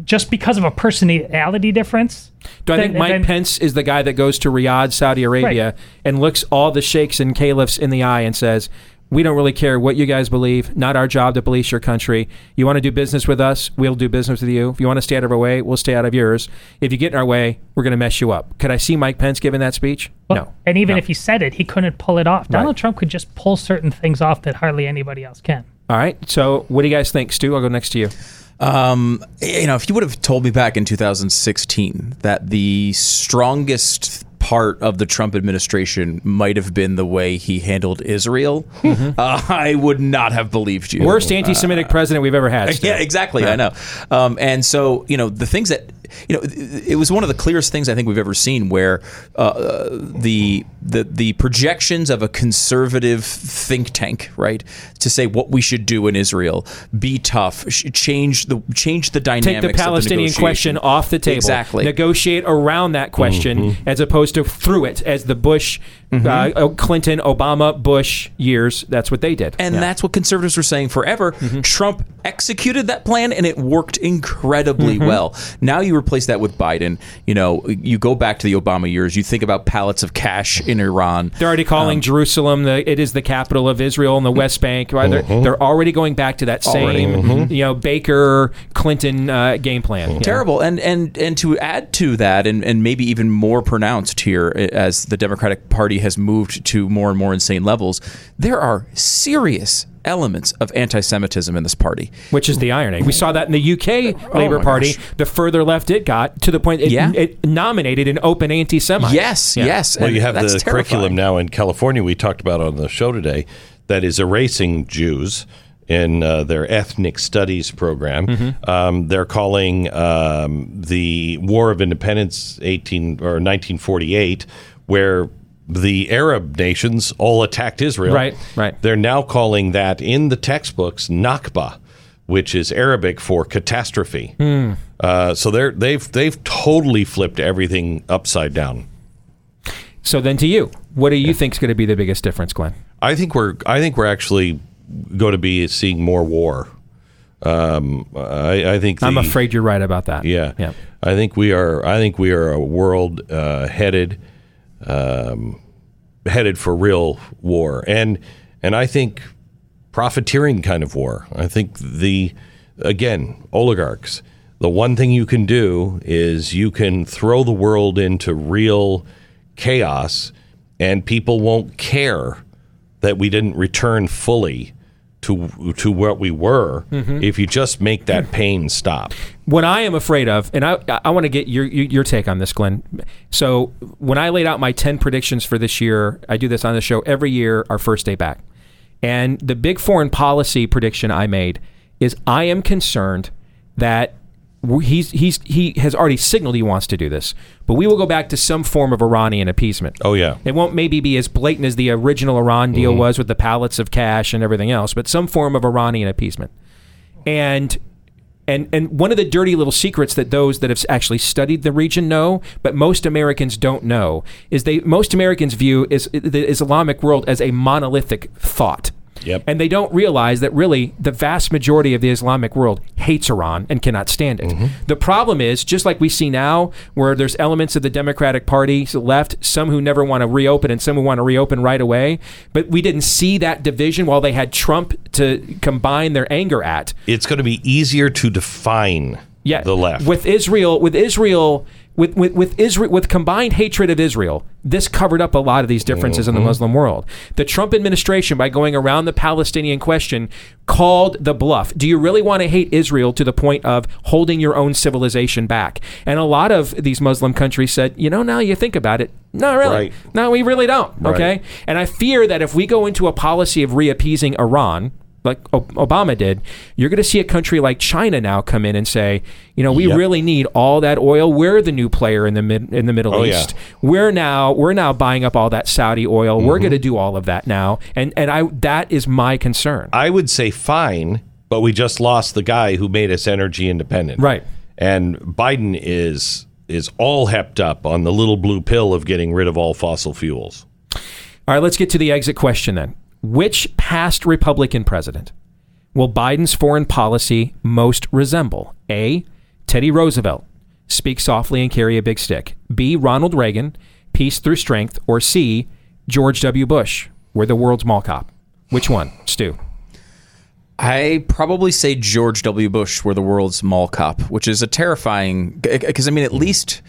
just because of a personality difference? Do I Then- think Mike then- Pence is the guy that goes to Riyadh, Saudi Arabia, Right. and looks all the sheikhs and caliphs in the eye and says, "We don't really care what you guys believe. Not our job to police your country. You want to do business with us? We'll do business with you. If you want to stay out of our way, we'll stay out of yours. If you get in our way, we're going to mess you up." Could I see Mike Pence giving that speech? no. And even No. if he said it, he couldn't pull it off. Donald Trump could just pull certain things off that hardly anybody else can. All right. So, what do you guys think, Stu? I'll go next to you. Um, you know, if you would have told me back in 2016 that the strongest part of the Trump administration might have been the way he handled Israel, uh, I would not have believed you. Worst anti-Semitic president we've ever had. Stu. Yeah, exactly. I know. Um, and so, you know, the things that you know, it was one of the clearest things I think we've ever seen where uh, the the the projections of a conservative think tank, right, to say what we should do in Israel, be tough, change the change the Take dynamics. the of the Palestinian question off the table. Exactly. Negotiate around that question as opposed to through it, as the Bush, Mm-hmm. uh, oh, Clinton, Obama, Bush years. That's what they did. And that's what conservatives were saying forever. Mm-hmm. Trump executed that plan and it worked incredibly mm-hmm. well. Now you replace that with Biden. You know, you go back to the Obama years, you think about pallets of cash in Iran. They're already calling um, Jerusalem the it is the capital of Israel and the West Bank. Right? They're, they're already going back to that same you know Baker Clinton uh, game plan. you know? Terrible. And and and to add to that, and, and maybe even more pronounced here as the Democratic Party has moved to more and more insane levels, there are serious elements of anti-Semitism in this party. Which is the irony. We saw that in the UK Labour my Party. gosh. The further left it got, to the point it, Yeah. it nominated an open anti-Semite. Yes, Yeah. yes. Well, and you have the terrifying. curriculum now in California we talked about on the show today that is erasing Jews in uh, their ethnic studies program. Mm-hmm. Um, they're calling um, the War of Independence 18 or 1948, where the Arab nations all attacked Israel. Right, right. They're now calling that in the textbooks Nakba, which is Arabic for catastrophe. Hmm. Uh, so they're they've they've totally flipped everything upside down. So then to you, what do you think is going to be the biggest difference, Glenn? I think we're I think we're actually going to be seeing more war. Um, I, I think the, I'm afraid you're right about that. Yeah, Yeah. I think we are. I think we are a world uh, headed um, headed for real war, and and I think profiteering kind of war. I think the again oligarchs. The one thing you can do is you can throw the world into real chaos, and people won't care that we didn't return fully to to what we were if you just make that pain stop. What I am afraid of, and I, I want to get your, your your take on this, Glenn. So when I laid out my ten predictions for this year, I do this on the show every year, our first day back, and the big foreign policy prediction I made is I am concerned that he's he's he has already signaled he wants to do this, but we will go back to some form of Iranian appeasement. Oh yeah. It won't maybe be as blatant as the original Iran deal mm-hmm. was with the pallets of cash and everything else, but some form of Iranian appeasement. And and and one of the dirty little secrets that those that have actually studied the region know, but most Americans don't know, is they most Americans view is the Islamic world as a monolithic thought. Yep. And they don't realize that really the vast majority of the Islamic world hates Iran and cannot stand it. Mm-hmm. The problem is, just like we see now, where there's elements of the Democratic Party left, some who never want to reopen and some who want to reopen right away, but we didn't see that division while they had Trump to combine their anger at It's going to be easier to define yeah, the left. with Israel, with Israel, with with with Israel, with combined hatred of Israel. This covered up a lot of these differences in Mm-hmm. the Muslim world. The Trump administration, by going around the Palestinian question, called the bluff. Do you really want to hate Israel to the point of holding your own civilization back? And a lot of these Muslim countries said, you know, now you think about it, no, really, Right. no, we really don't. Right. Okay, and I fear that if we go into a policy of reappeasing Iran, like Obama did, you're going to see a country like China now come in and say, you know, we Yep. really need all that oil. We're the new player in the mid- in the Middle Oh, yeah. East. We're now we're now buying up all that Saudi oil. Mm-hmm. We're going to do all of that now, and and I that is my concern. I would say fine, but we just lost the guy who made us energy independent. Right. And Biden is is all hepped up on the little blue pill of getting rid of all fossil fuels. All right, let's get to the exit question then. Which past Republican president will Biden's foreign policy most resemble? A. Teddy Roosevelt, speak softly and carry a big stick. B. Ronald Reagan, peace through strength. Or C. George W. Bush, we're the world's mall cop. Which one, Stu? I probably say George W. Bush were the world's mall cop, which is a terrifying. Because I mean, at least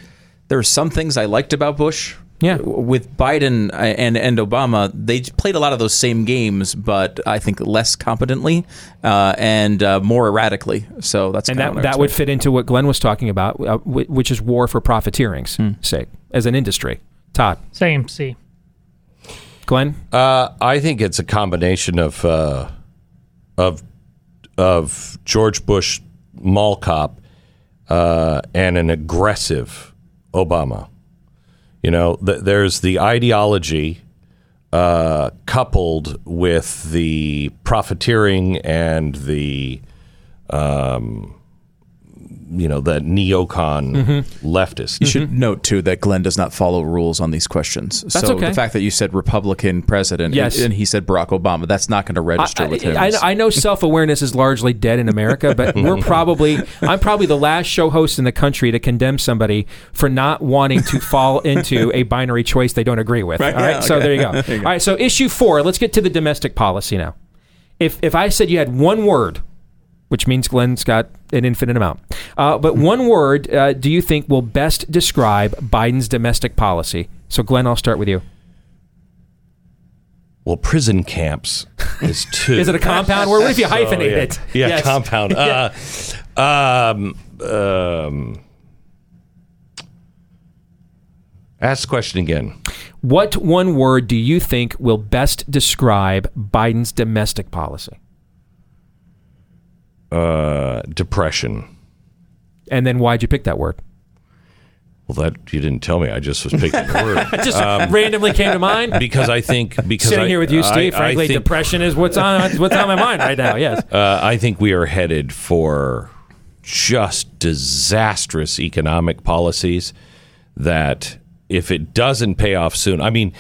there are some things I liked about Bush. Yeah. With Biden and and Obama, they played a lot of those same games, but I think less competently uh, and uh, more erratically. So that's And that, that would fit into what Glenn was talking about, uh, which is war for profiteering's sake as an industry. Todd, Same. C. Glenn, Uh, I think it's a combination of uh, of of George Bush mall cop uh, and an aggressive Obama. You know, th- there's the ideology uh, coupled with the profiteering and the, um, you know, the neocon Mm-hmm. leftist. You should note too that Glenn does not follow rules on these questions. That's so okay. the fact that you said Republican president Yes. and, and he said Barack Obama, that's not going to register with him. I, I know self awareness is largely dead in America, but we're probably I'm probably the last show host in the country to condemn somebody for not wanting to fall into a binary choice they don't agree with. Right, All right, yeah, so okay. there you go. All right, so issue four. Let's get to the domestic policy now. If if I said you had one word, which means Glenn's got an infinite amount, uh, but one word, uh, do you think will best describe Biden's domestic policy? So Glenn, I'll start with you. Well, prison camps is two. Is it a compound word? What if you So, hyphenate yeah. it? Yeah, Yes. compound. Uh, um, um, ask the question again. What one word do you think will best describe Biden's domestic policy? Uh, depression. And then why'd you pick that word? Well, that you didn't tell me. I just was picking the word. It just randomly came to mind. because I think because Sitting I, here with you, Steve. I- I frankly, think, depression is what's on what's on my mind right now. Yes. uh, I think we are headed for just disastrous economic policies that if it doesn't pay off soon, I mean,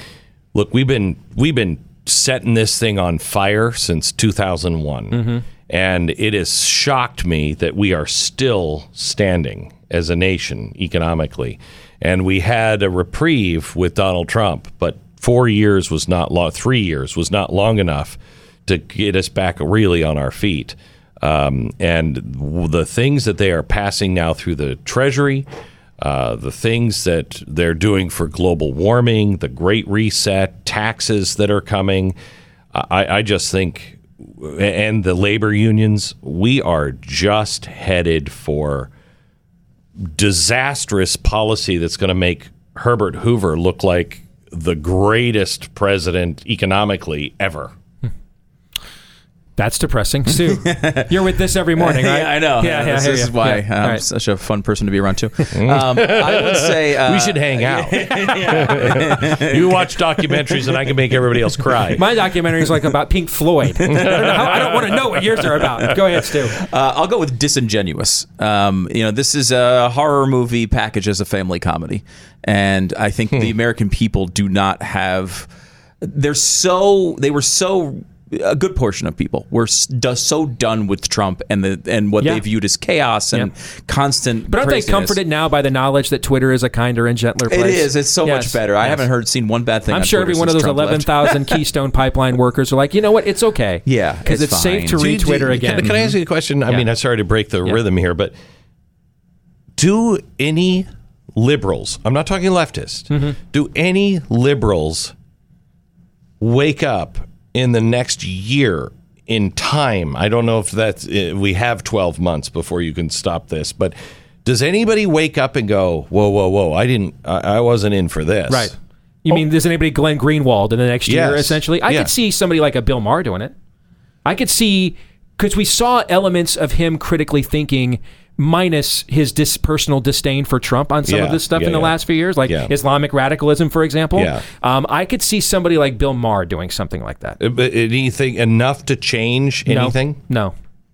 look, we've been we've been setting this thing on fire since 2001. And it has shocked me that we are still standing as a nation economically. And we had a reprieve with Donald Trump, but four years was not long, three years was not long enough to get us back really on our feet. Um, and the things that they are passing now through the Treasury, uh, the things that they're doing for global warming, the Great Reset, taxes that are coming, I, I just think, and the labor unions, we are just headed for disastrous policy that's going to make Herbert Hoover look like the greatest president economically ever. That's depressing. Stu, you're with this every morning, right? Yeah, I know. Yeah, yeah, I this is why Yeah. I'm All right. such a fun person to be around too. Um, I would say uh, we should hang out. you watch documentaries, and I can make everybody else cry. My documentary is like about Pink Floyd. I don't, I don't want to know what yours are about. Go ahead, Stu. Uh, I'll go with disingenuous. Um, you know, this is a horror movie packaged as a family comedy, and I think Hmm. the American people do not have. They're so they were so. A good portion of people were s- so done with Trump and the and what Yeah. they viewed as chaos and Yeah. constant. But aren't they comforted now by the knowledge that Twitter is a kinder and gentler place? It is. It's so Yes. much better. I haven't heard seen one bad thing. I'm on sure Twitter every one of those Trump 11,000 Keystone Pipeline workers are like, you know what? It's okay. Yeah, because it's it's, safe to fine. read Do- do- Twitter again. Can, can I ask you a question? I Yeah. mean, I'm sorry to break the rhythm here, but do any liberals, I'm not talking leftist, Mm-hmm. do any liberals wake up in the next year in time? I don't know if that's, uh, we have 12 months before you can stop this, but does anybody wake up and go, whoa, whoa, whoa, I didn't, I, wasn't in for this? Right. You mean does anybody Glenn Greenwald in the next year? Yes. Essentially, I Yeah. could see somebody like a Bill Maher doing it. I could see because we saw elements of him critically thinking, minus his dis- personal disdain for Trump on some Yeah, of this stuff yeah, in the yeah. last few years, like Yeah. Islamic radicalism, for example. Yeah. Um, I could see somebody like Bill Maher doing something like that. Uh, But anything enough to change No. anything? No,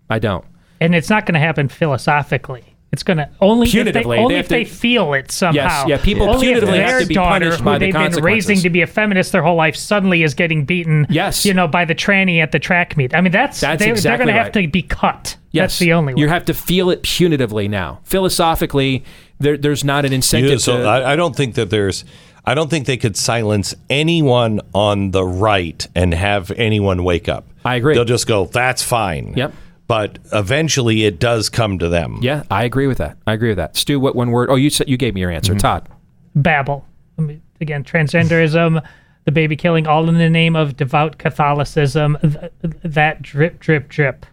I don't. and it's not going to happen philosophically. It's going to only if they, Punitively, they only have if they to- feel it somehow. Yes, yeah, people only if punitively have their to be daughter, punished who by they've been raising to be a feminist their whole life, suddenly is getting beaten. Yes. you know, by the tranny at the track meet. I mean, that's, That's they, exactly they're going to have to be cut. Yes, That's the only way. You have to feel it punitively now. Philosophically, there, there's not an incentive. Yeah, so to, I, I don't think that there's. I don't think they could silence anyone on the right and have anyone wake up. I agree. They'll just go, "That's fine." Yep. But eventually, it does come to them. yeah, I agree with that. I agree with that. Stu, what one word? Oh, you said you gave me your answer. Mm-hmm. Todd. babble. I mean, again, transgenderism, the baby killing, all in the name of devout Catholicism. Th- that drip, drip, drip.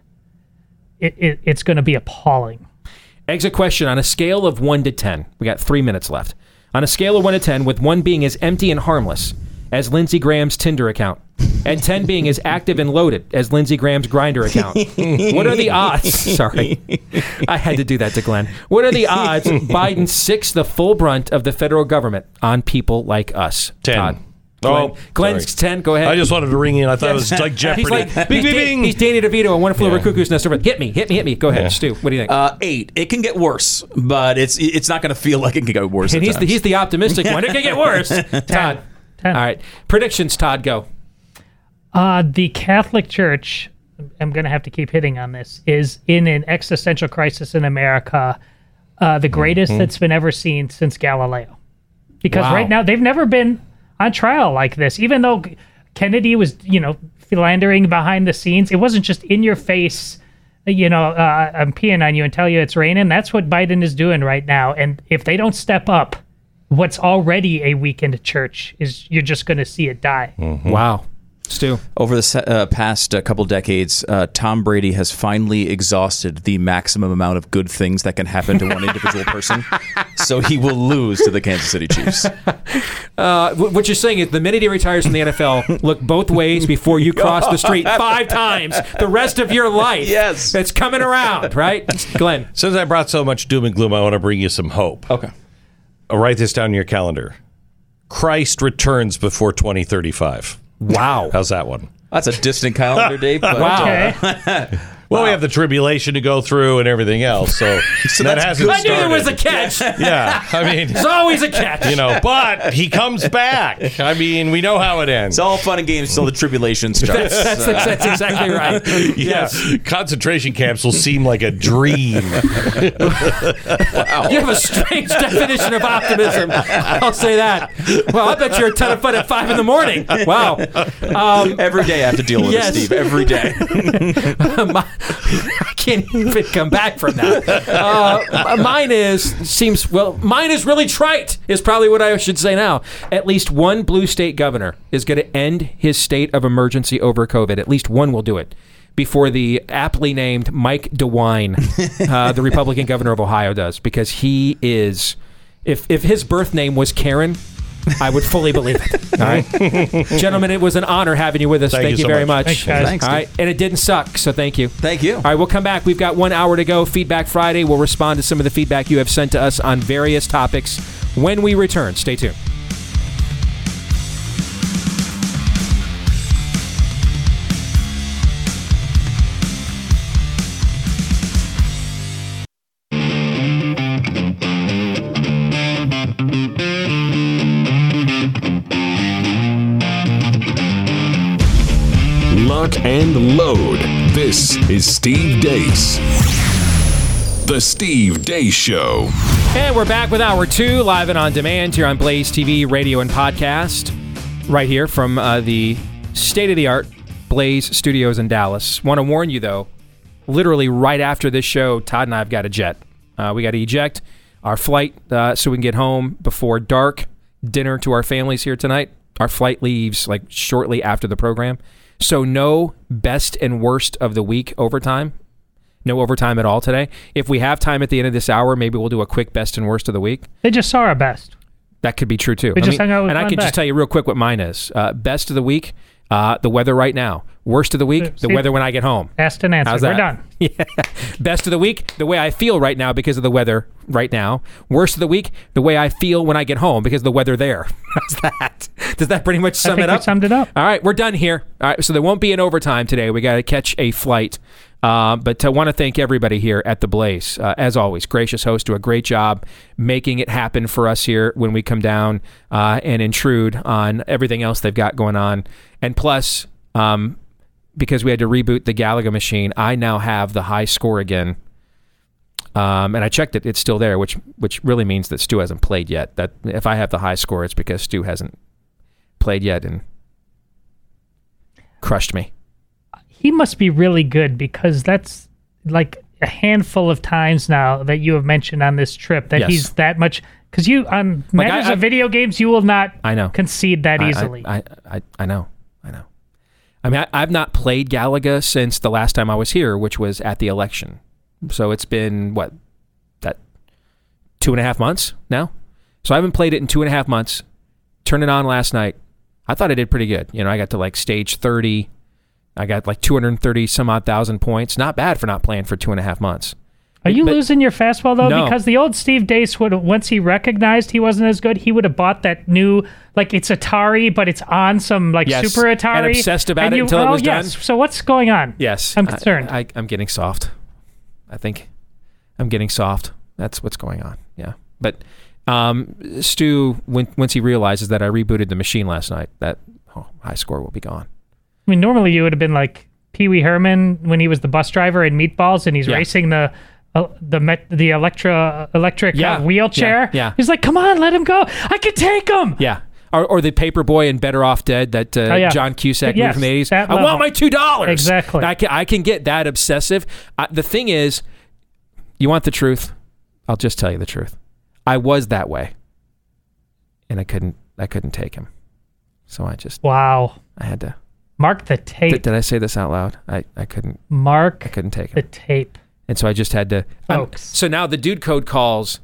It, it, it's going to be appalling. Exit question on a scale of one to ten. We got three minutes left. On a scale of one to ten, with one being as empty and harmless as Lindsey Graham's Tinder account, and 10 being as active and loaded as Lindsey Graham's Grindr account. what are the odds? Sorry. I had to do that to Glenn. What are the odds Biden sics the full brunt of the federal government on people like us? 10. Todd. Oh, Glenn, Glenn's sorry. 10. Go ahead. I just wanted to ring in. I thought it was like Jeopardy. He's like, bing, he's, bing, Da- bing. he's Danny DeVito and One Flew Over Yeah. Cuckoo's Nest. Over. Hit me, hit me, hit me. Go ahead, Yeah. Stu. What do you think? Uh, eight. It can get worse, but it's it's not going to feel like it can get worse. and at he's the, he's the optimistic one. It can get worse. Todd. Ten. All right. Predictions, Todd, go. Uh, the Catholic Church, I'm going to have to keep hitting on this, is in an existential crisis in America, uh, the greatest Mm-hmm. that's been ever seen since Galileo. Because Wow. right now, they've never been on trial like this. Even though Kennedy was, you know, philandering behind the scenes, it wasn't just in your face, you know, uh, I'm peeing on you and tell you it's raining. That's what Biden is doing right now. And if they don't step up, what's already a weakened church is you're just going to see it die. Wow. Stu. Over the uh, past uh, couple decades, uh, Tom Brady has finally exhausted the maximum amount of good things that can happen to one individual person. So he will lose to the Kansas City Chiefs. Uh, what you're saying is the minute he retires from the NFL, look both ways before you cross the street five times the rest of your life. Yes. It's coming around, right? Glenn. Since I brought so much doom and gloom, I want to bring you some hope. Okay. I'll write this down in your calendar. Christ returns before 2035. Wow. How's that one? That's a distant calendar date. But, Wow. Uh, okay. Well, we have the tribulation to go through and everything else, so, that hasn't I knew started. there was a catch. There's yeah, I mean, there's always a catch. you know, but he comes back. I mean, we know how it ends. It's all fun and games until the tribulation starts. That's, that's exactly right. yeah, concentration camps will seem like a dream. wow. You have a strange definition of optimism. I'll say that. Well, I bet you're a ton of fun at five in the morning. Wow. Um, Every day I have to deal with Yes. it, Steve. Every day. my- I can't even come back from that. Uh, mine is seems well. Mine is really trite. Is probably what I should say now. At least one blue state governor is going to end his state of emergency over COVID. At least one will do it before the aptly named Mike DeWine, uh, the Republican governor of Ohio, does because he is. If if his birth name was Karen. I would fully believe it. All right, gentlemen, it was an honor having you with us. Thank Thank, you you, so very much. much. Thanks, guys. Thanks, All right, and it didn't suck, so thank you. Thank you. All right, we'll come back. We've got one hour to go. Feedback Friday. We'll respond to some of the feedback you have sent to us on various topics when we return. Stay tuned. Lock and load. This is Steve Deace. The Steve Deace Show. And we're back with hour two, live and on demand here on Blaze TV, radio, and podcast, right here from uh, the state of the art Blaze Studios in Dallas. Want to warn you though, literally right after this show, Todd and I have got a jet. Uh, we got to eject our flight uh, so we can get home before dark. Dinner to our families here tonight. Our flight leaves like shortly after the program. So no best and worst of the week overtime. No overtime at all today. If we have time at the end of this hour, maybe we'll do a quick best and worst of the week. They just saw our best. That could be true too. We just hung out with and I can just tell you real quick what mine is. Uh, best of the week, uh, the weather right now. Worst of the week, the See- weather when I get home. Asked and answered. We're done. Yeah. Best of the week, the way I feel right now because of the weather right now. Worst of the week, the way I feel when I get home because of the weather there. How's that? Does that pretty much I sum think it up? summed it up. All right, we're done here. All right, so there won't be an overtime today. We got to catch a flight. Uh, but I want to thank everybody here at the Blaze. Uh, as always, gracious host do a great job making it happen for us here when we come down uh, and intrude on everything else they've got going on. And plus, um, because we had to reboot the Galaga machine, I now have the high score again. Um, and I checked it; it's still there, which which really means that Stu hasn't played yet. That if I have the high score, it's because Stu hasn't played yet and crushed me. He must be really good because that's like a handful of times now that you have mentioned on this trip that Yes. he's that much. Because you on Like, matters I- of video games, you will not I know. concede that I- I- easily. I, I, I know. I know. I mean, I, I've not played Galaga since the last time I was here, which was at the election. So it's been, what, that two and a half months now? So I haven't played it in two and a half months. Turned it on last night. I thought I did pretty good. You know, I got to like stage 30. I got like 230 some odd thousand points. Not bad for not playing for two and a half months. Are you But- losing your fastball though? No. Because the old Steve Deace would once he recognized he wasn't as good, he would have bought that new like it's Atari, but it's on some like Yes, Super Atari. and obsessed about it you, until it oh, was done. yes. So what's going on? Yes. I'm I- concerned. I, I'm getting soft. I think I'm getting soft. That's what's going on. Yeah. But um, Stu, when, once he realizes that I rebooted the machine last night, that oh, high score will be gone. I mean, normally you would have been like Pee Wee Herman when he was the bus driver in Meatballs, and he's Yeah. racing the. Uh, the met, the electra electric Yeah. uh, wheelchair. Yeah, yeah. He's like, "Come on, let him go. I can take him." Yeah. Or, or the paper boy and Better Off Dead that uh, Oh, yeah. John Cusack Yes, movie from the 80s. I want my $2. Exactly. I can, I can get that obsessive. Uh, the thing is, you want the truth? I'll just tell you the truth. I was that way. And I couldn't I couldn't take him. So I just Wow. I had to Mark the tape. Did, did I say this out loud? I, I couldn't Mark I couldn't take the him, tape. and so I just had to. I'm- so now the dude code calls.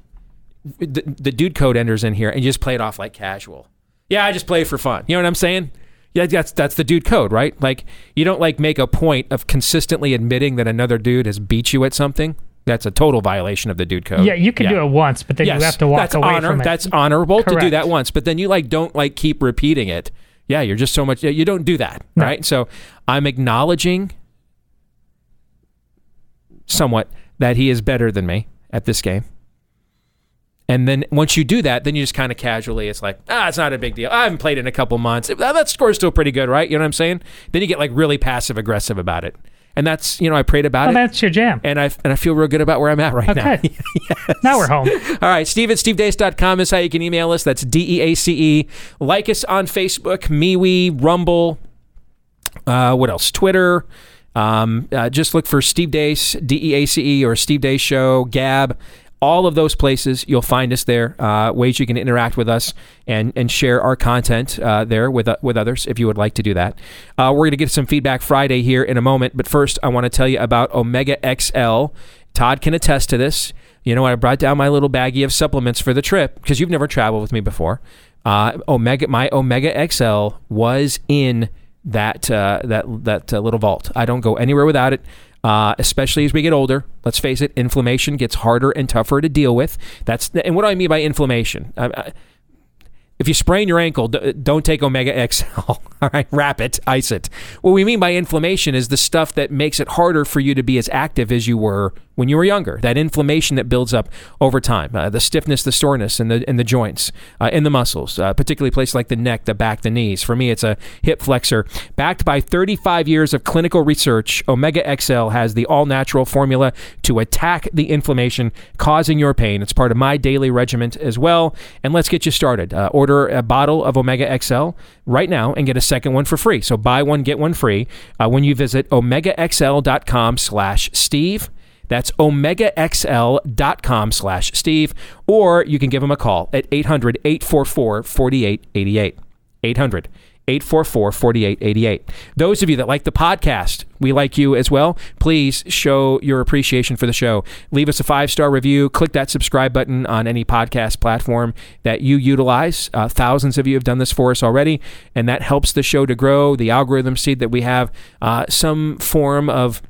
The, the dude code enters in here and you just play it off like casual. Yeah, I just play it for fun. You know what I'm saying? Yeah, that's that's the dude code, right? Like you don't like make a point of consistently admitting that another dude has beat you at something. That's a total violation of the dude code. Yeah, you can do it once, but then Yes, you have to walk that's away honor. from it. That's honorable to do that once, but then you like don't like keep repeating it. Yeah, you're just so much. You don't do that, No. right? So I'm acknowledging somewhat that he is better than me at this game. And then once you do that, then you just kind of casually, it's like, ah, it's not a big deal. I haven't played in a couple months. That, that score's still pretty good, right? You know what I'm saying? Then you get like really passive aggressive about it. And that's, you know, I prayed about well, it. that's your jam. And I, and I feel real good about where I'm at right now. Okay. Now we're home. All right, Steve at stevedeace.com is how you can email us. That's D E A C E. Like us on Facebook, MeWe, Rumble, uh, what else? Twitter. Um, uh, just look for Steve Deace, D E A C E, or Steve Deace Show, Gab. All of those places, you'll find us there. Uh, ways you can interact with us and and share our content uh, there with uh, with others if you would like to do that. Uh, we're going to get some feedback Friday here in a moment, but first I want to tell you about Omega XL. Todd can attest to this. You know, I brought down my little baggie of supplements for the trip because you've never traveled with me before. Uh, Omega, my Omega XL was in that uh, that that little vault. I don't go anywhere without it. Uh, especially as we get older, let's face it, inflammation gets harder and tougher to deal with. That's and what do I mean by inflammation? I, I, if you sprain your ankle, don't take Omega XL. All right, wrap it, ice it. What we mean by inflammation is the stuff that makes it harder for you to be as active as you were when you were younger. That inflammation that builds up over time, uh, the stiffness, the soreness in the in the joints, uh, in the muscles, uh, particularly places like the neck, the back, the knees. For me, it's a hip flexor. Backed by 35 years of clinical research, Omega XL has the all natural formula to attack the inflammation causing your pain. It's part of my daily regimen as well. And let's get you started. Uh, order a bottle of Omega XL right now and get a second one for free. So buy one, get one free uh, when you visit omegaxl.com slash Steve. That's omegaxl.com slash Steve. Or you can give them a call at 800 844 4888. 800 844 4888. Those of you that like the podcast, we like you as well. Please show your appreciation for the show. Leave us a five star review. Click that subscribe button on any podcast platform that you utilize. Uh, thousands of you have done this for us already, and that helps the show to grow. The algorithms see that we have uh, some form of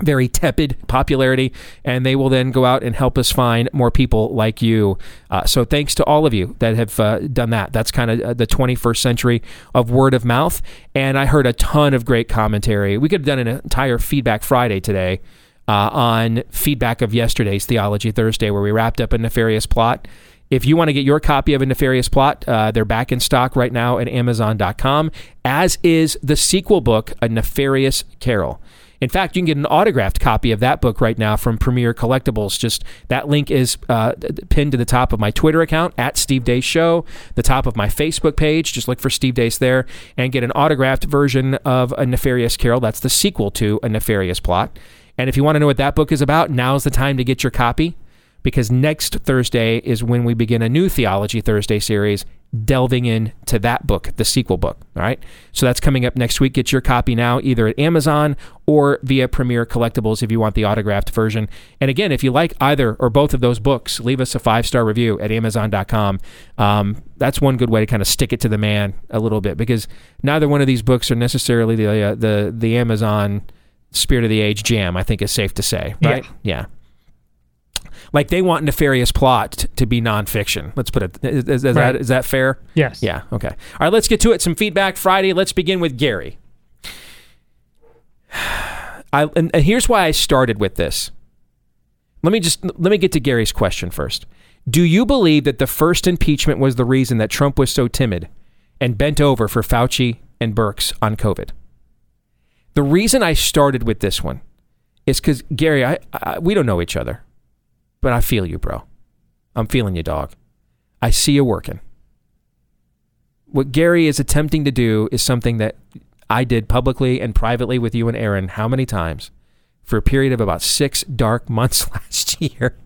very tepid popularity, and they will then go out and help us find more people like you. Uh, so thanks to all of you that have uh, done that. That's kind of uh, the 21st century of word of mouth. And I heard a ton of great commentary. We could have done an entire Feedback Friday today uh, on feedback of yesterday's Theology Thursday, where we wrapped up a nefarious plot. If you want to get your copy of A Nefarious Plot, uh, they're back in stock right now at Amazon.com, as is the sequel book, A Nefarious Carol. In fact, you can get an autographed copy of that book right now from Premier Collectibles. Just that link is uh, pinned to the top of my Twitter account at Steve Deace Show, the top of my Facebook page. Just look for Steve Deace there and get an autographed version of A Nefarious Carol. That's the sequel to A Nefarious Plot. And if you want to know what that book is about, now's the time to get your copy because next Thursday is when we begin a new Theology Thursday series delving into that book, the sequel book. All right. So that's coming up next week. Get your copy now, either at Amazon or via Premier Collectibles if you want the autographed version. And again, if you like either or both of those books, leave us a five star review at Amazon.com. Um, that's one good way to kind of stick it to the man a little bit because neither one of these books are necessarily the uh, the the Amazon spirit of the age jam. I think is safe to say, right? yeah. Like they want nefarious plot to be nonfiction. Let's put it. Is, is, is Right. that is that fair? Yes. Yeah. Okay. All right. Let's get to it. Some feedback Friday. Let's begin with Gary. I and, and here's why I started with this. Let me just let me get to Gary's question first. Do you believe that the first impeachment was the reason that Trump was so timid and bent over for Fauci and Birx on COVID? The reason I started with this one is because Gary, I, I we don't know each other, but I feel you, bro. I'm feeling you, dog. I see you working. What Gary is attempting to do is something that I did publicly and privately with you and Aaron how many times for a period of about six dark months last year,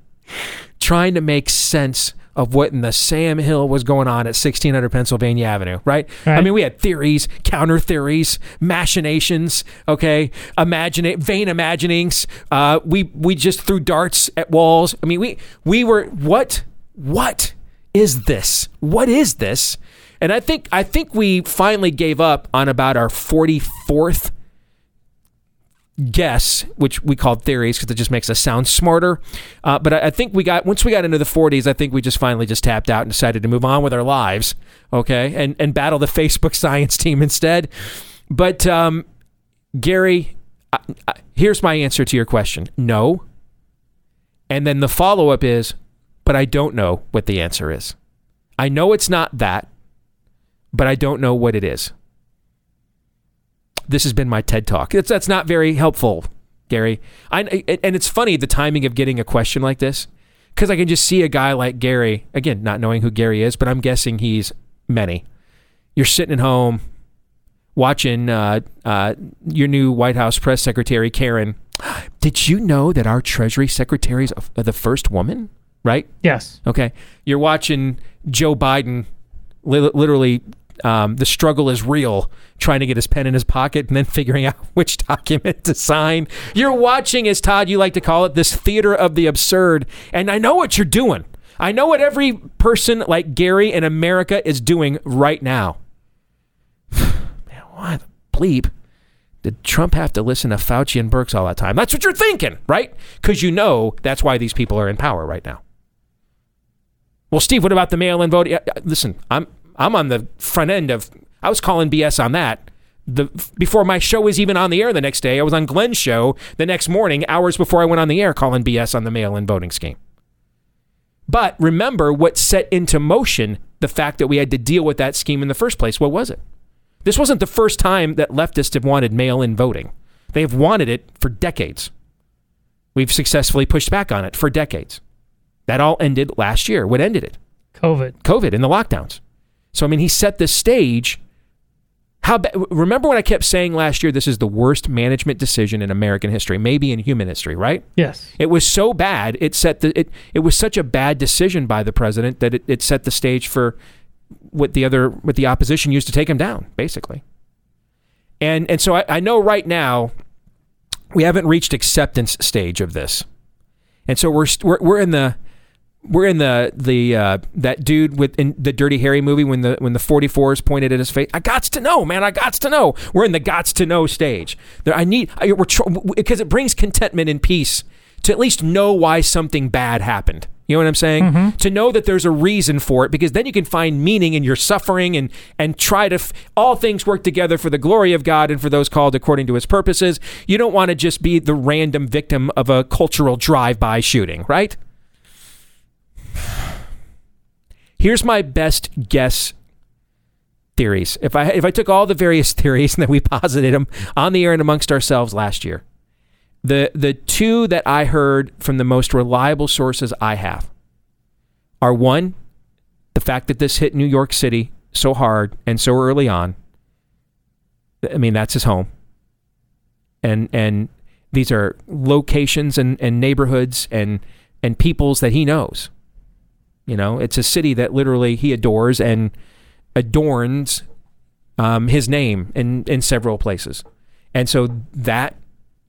trying to make sense of what in the Sam Hill was going on at 1600 Pennsylvania Avenue, right? I mean, we had theories, counter theories, machinations, okay, imagine vain imaginings. Uh, we we just threw darts at walls. I mean, we we were what what is this? What is this? And I think I think we finally gave up on about our 44th guess, which we called theories because it just makes us sound smarter. Uh, but I, I think we got once we got into the 40s, I think we just finally just tapped out and decided to move on with our lives, okay, and and battle the Facebook science team instead. But um, Gary, I, I, here's my answer to your question: No. And then the follow up is, but I don't know what the answer is. I know it's not that, but I don't know what it is this has been my TED talk. That's that's not very helpful, Gary. I and it's funny the timing of getting a question like this because I can just see a guy like Gary again, not knowing who Gary is, but I'm guessing he's many. You're sitting at home watching uh, uh, your new White House press secretary Karen. Did you know that our Treasury Secretary is the first woman? Right? Yes. Okay. You're watching Joe Biden li- literally um, the struggle is real trying to get his pen in his pocket and then figuring out which document to sign. You're watching, as Todd, you like to call it, this theater of the absurd. And I know what you're doing. I know what every person like Gary in America is doing right now. Man, why the bleep? Did Trump have to listen to Fauci and Birx all that time? That's what you're thinking, right? Because you know that's why these people are in power right now. Well, Steve, what about the mail-in vote? Yeah, Listen, I'm I'm on the front end of. I was calling BS on that. The before my show was even on the air the next day, I was on Glenn's show the next morning, hours before I went on the air, calling BS on the mail-in voting scheme. But remember what set into motion the fact that we had to deal with that scheme in the first place. What was it? This wasn't the first time that leftists have wanted mail-in voting. They have wanted it for decades. We've successfully pushed back on it for decades. That all ended last year. What ended it? COVID. COVID and the lockdowns. So I mean, he set the stage. How ba- remember when I kept saying last year this is the worst management decision in American history, maybe in human history, right? Yes. It was so bad. It set the it. It was such a bad decision by the president that it, it set the stage for what the other what the opposition used to take him down, basically. And and so I, I know right now we haven't reached acceptance stage of this, and so we're we're, we're in the we're in the the uh, that dude with in the Dirty Harry movie when the when the 44s pointed at his face. I gots to know, man. I gots to know. We're in the gots to know stage. There, I need I, we're because it brings contentment and peace to at least know why something bad happened. You know what I'm saying? To know that there's a reason for it, because then you can find meaning in your suffering and and try to f- all things work together for the glory of God and for those called according to His purposes. You don't want to just be the random victim of a cultural drive-by shooting, right? Here's my best guess theories. If I if I took all the various theories then we posited them on the air and amongst ourselves last year, the the two that I heard from the most reliable sources I have are one, the fact that this hit New York City so hard and so early on. I mean, that's his home. And and these are locations and, and neighborhoods and and peoples that he knows. You know, it's a city that literally he adores and adorns um, his name in, in several places. And so that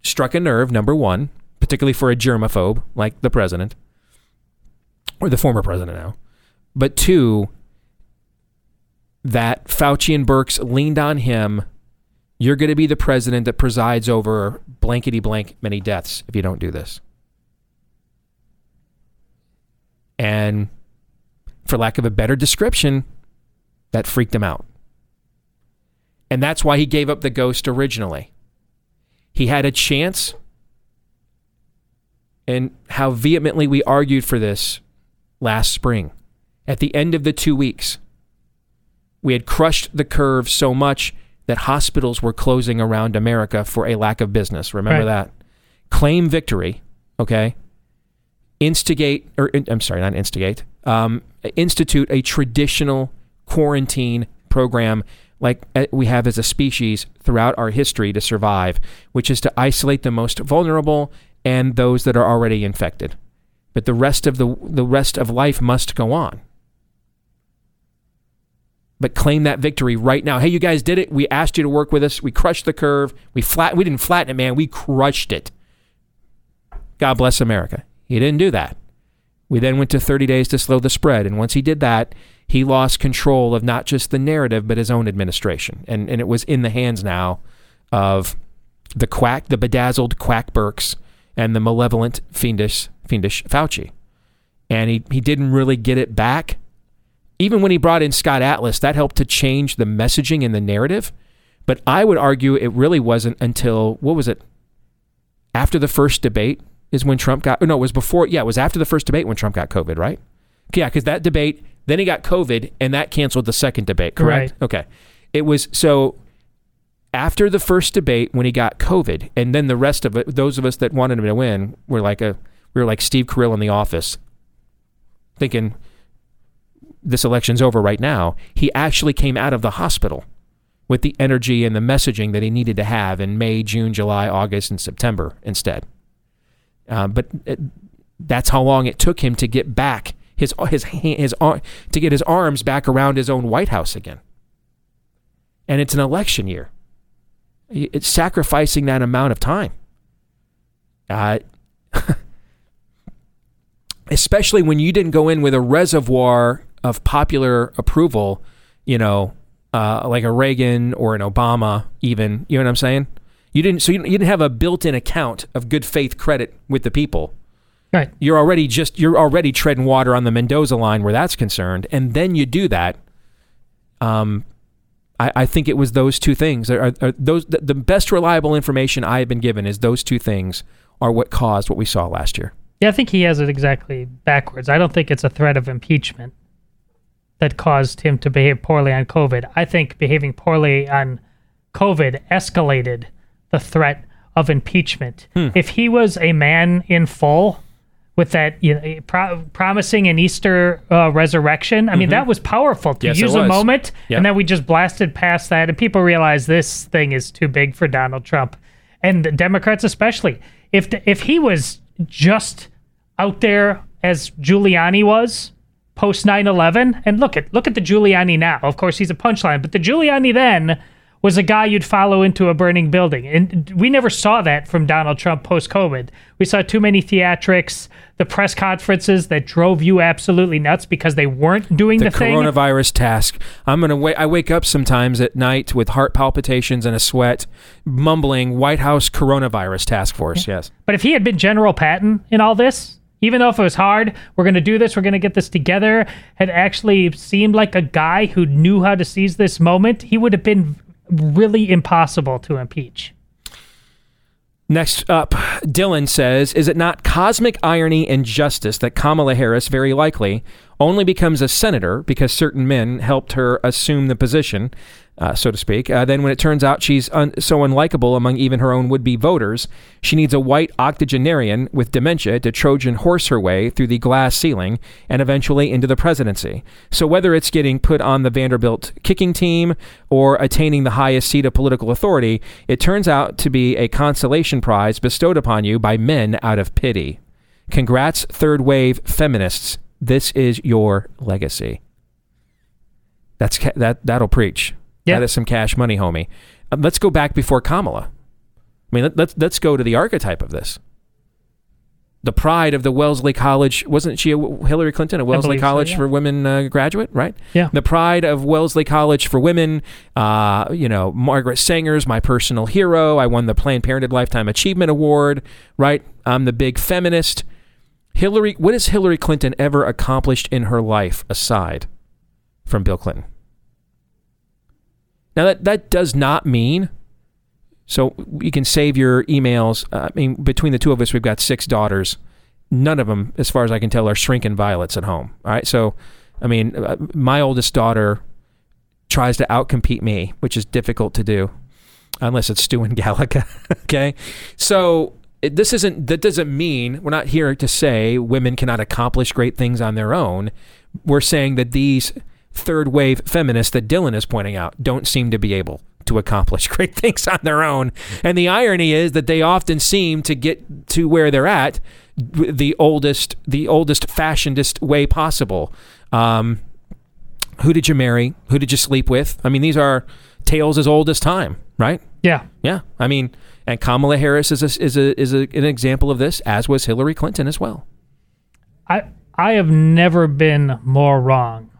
struck a nerve, number one, particularly for a germaphobe like the president, or the former president now. But two, that Fauci and Birx leaned on him. You're going to be the president that presides over blankety blank many deaths if you don't do this. And for lack of a better description, that freaked him out. And that's why he gave up the ghost originally. He had a chance, and how vehemently we argued for this last spring. At the end of the two weeks, we had crushed the curve so much that hospitals were closing around America for a lack of business. Remember Right. that? Claim victory, okay? Instigate, or I'm sorry, not instigate, um, institute a traditional quarantine program like uh, we have as a species throughout our history to survive, which is to isolate the most vulnerable and those that are already infected. But the rest of the the rest of life must go on but claim that victory right now. Hey, you guys did it. We asked you to work with us. We crushed the curve. We flat. We didn't flatten it, man. We crushed it. God bless America. He didn't do that. We then went to 30 days to slow the spread, and once he did that, he lost control of not just the narrative but his own administration, and and it was in the hands now of the quack, the bedazzled quack Birx, and the malevolent fiendish fiendish Fauci, and he he didn't really get it back even when he brought in Scott Atlas, that helped to change the messaging and the narrative. But I would argue it really wasn't until what was it? After the first debate is when Trump got. No, it was before. Yeah, it was after the first debate when Trump got COVID, right? Yeah, because that debate, then he got COVID, and that canceled the second debate. Correct? Okay. It was so after the first debate when he got COVID, and then the rest of it, those of us that wanted him to win were like a we were like Steve Carell in the office, thinking this election's over right now, he actually came out of the hospital with the energy and the messaging that he needed to have in May, June, July, August, and September instead. Uh, but it, that's how long it took him to get back his his his to get his arms back around his own White House again. And it's an election year. It's sacrificing that amount of time. Uh, especially when you didn't go in with a reservoir of popular approval, you know, uh, like a Reagan or an Obama, even. You know what I'm saying? You didn't. So you, you didn't have a built-in account of good faith credit with the people. Right. You're already just you're already treading water on the Mendoza line where that's concerned, and then you do that. Um, I, I think it was those two things. Are, are those the, the best reliable information I have been given is those two things are what caused what we saw last year. Yeah, I think he has it exactly backwards. I don't think it's a threat of impeachment that caused him to behave poorly on COVID. I think behaving poorly on COVID escalated the threat of impeachment. If he was a man in full with that you know, pro- promising an Easter uh, resurrection, I mean, that was powerful to Yes, use a moment. Yep. And then we just blasted past that, and people realize this thing is too big for Donald Trump. And the Democrats, especially. If, the, if he was just out there as Giuliani was post 9/11 and look at look at the Giuliani now. Of course he's a punchline, but the Giuliani then was a guy you'd follow into a burning building. And we never saw that from Donald Trump post COVID. We saw too many theatrics, the press conferences that drove you absolutely nuts because they weren't doing the, the thing. coronavirus task. I'm gonna wait. I wake up sometimes at night with heart palpitations and a sweat, mumbling White House coronavirus task force. Yes. But if he had been General Patton in all this, even though if it was hard, we're going to do this, we're going to get this together, had actually seemed like a guy who knew how to seize this moment, he would have been really impossible to impeach. Next up, Dylan says, Is it not cosmic irony and justice that Kamala Harris very likely only becomes a senator because certain men helped her assume the position, uh, so to speak? Uh, then, when it turns out she's un- so unlikable among even her own would be voters, she needs a white octogenarian with dementia to Trojan horse her way through the glass ceiling and eventually into the presidency. So, whether it's getting put on the Vanderbilt kicking team or attaining the highest seat of political authority, it turns out to be a consolation prize bestowed upon you by men out of pity. Congrats, third wave feminists. This is your legacy. That's ca- that that'll preach. Yeah. That is some cash money, homie. Uh, let's go back before Kamala. I mean, let, let's let's go to the archetype of this. The pride of the Wellesley College wasn't she a Hillary Clinton a Wellesley believe so, College yeah. for women uh, graduate, right? Yeah. The pride of Wellesley College for women. Uh, you know, Margaret Sanger's my personal hero. I won the Planned Parenthood Lifetime Achievement Award, right? I'm the big feminist. Hillary, what has Hillary Clinton ever accomplished in her life aside from Bill Clinton? Now that that does not mean so you can save your emails. Uh, I mean, between the two of us, we've got six daughters. None of them, as far as I can tell, are shrinking violets at home. All right, so I mean, uh, my oldest daughter tries to outcompete me, which is difficult to do, unless it's Stu and Gallica. okay, so it, this isn't. That doesn't mean we're not here to say women cannot accomplish great things on their own. We're saying that these third wave feminists that Dylan is pointing out don't seem to be able to accomplish great things on their own. And the irony is that they often seem to get to where they're at the oldest, the oldest fashionedest way possible. Um, who did you marry? Who did you sleep with? I mean, these are tales as old as time, right? Yeah. Yeah, I mean, and Kamala Harris is a, is a, is a, an example of this, as was Hillary Clinton as well. I I have never been more wrong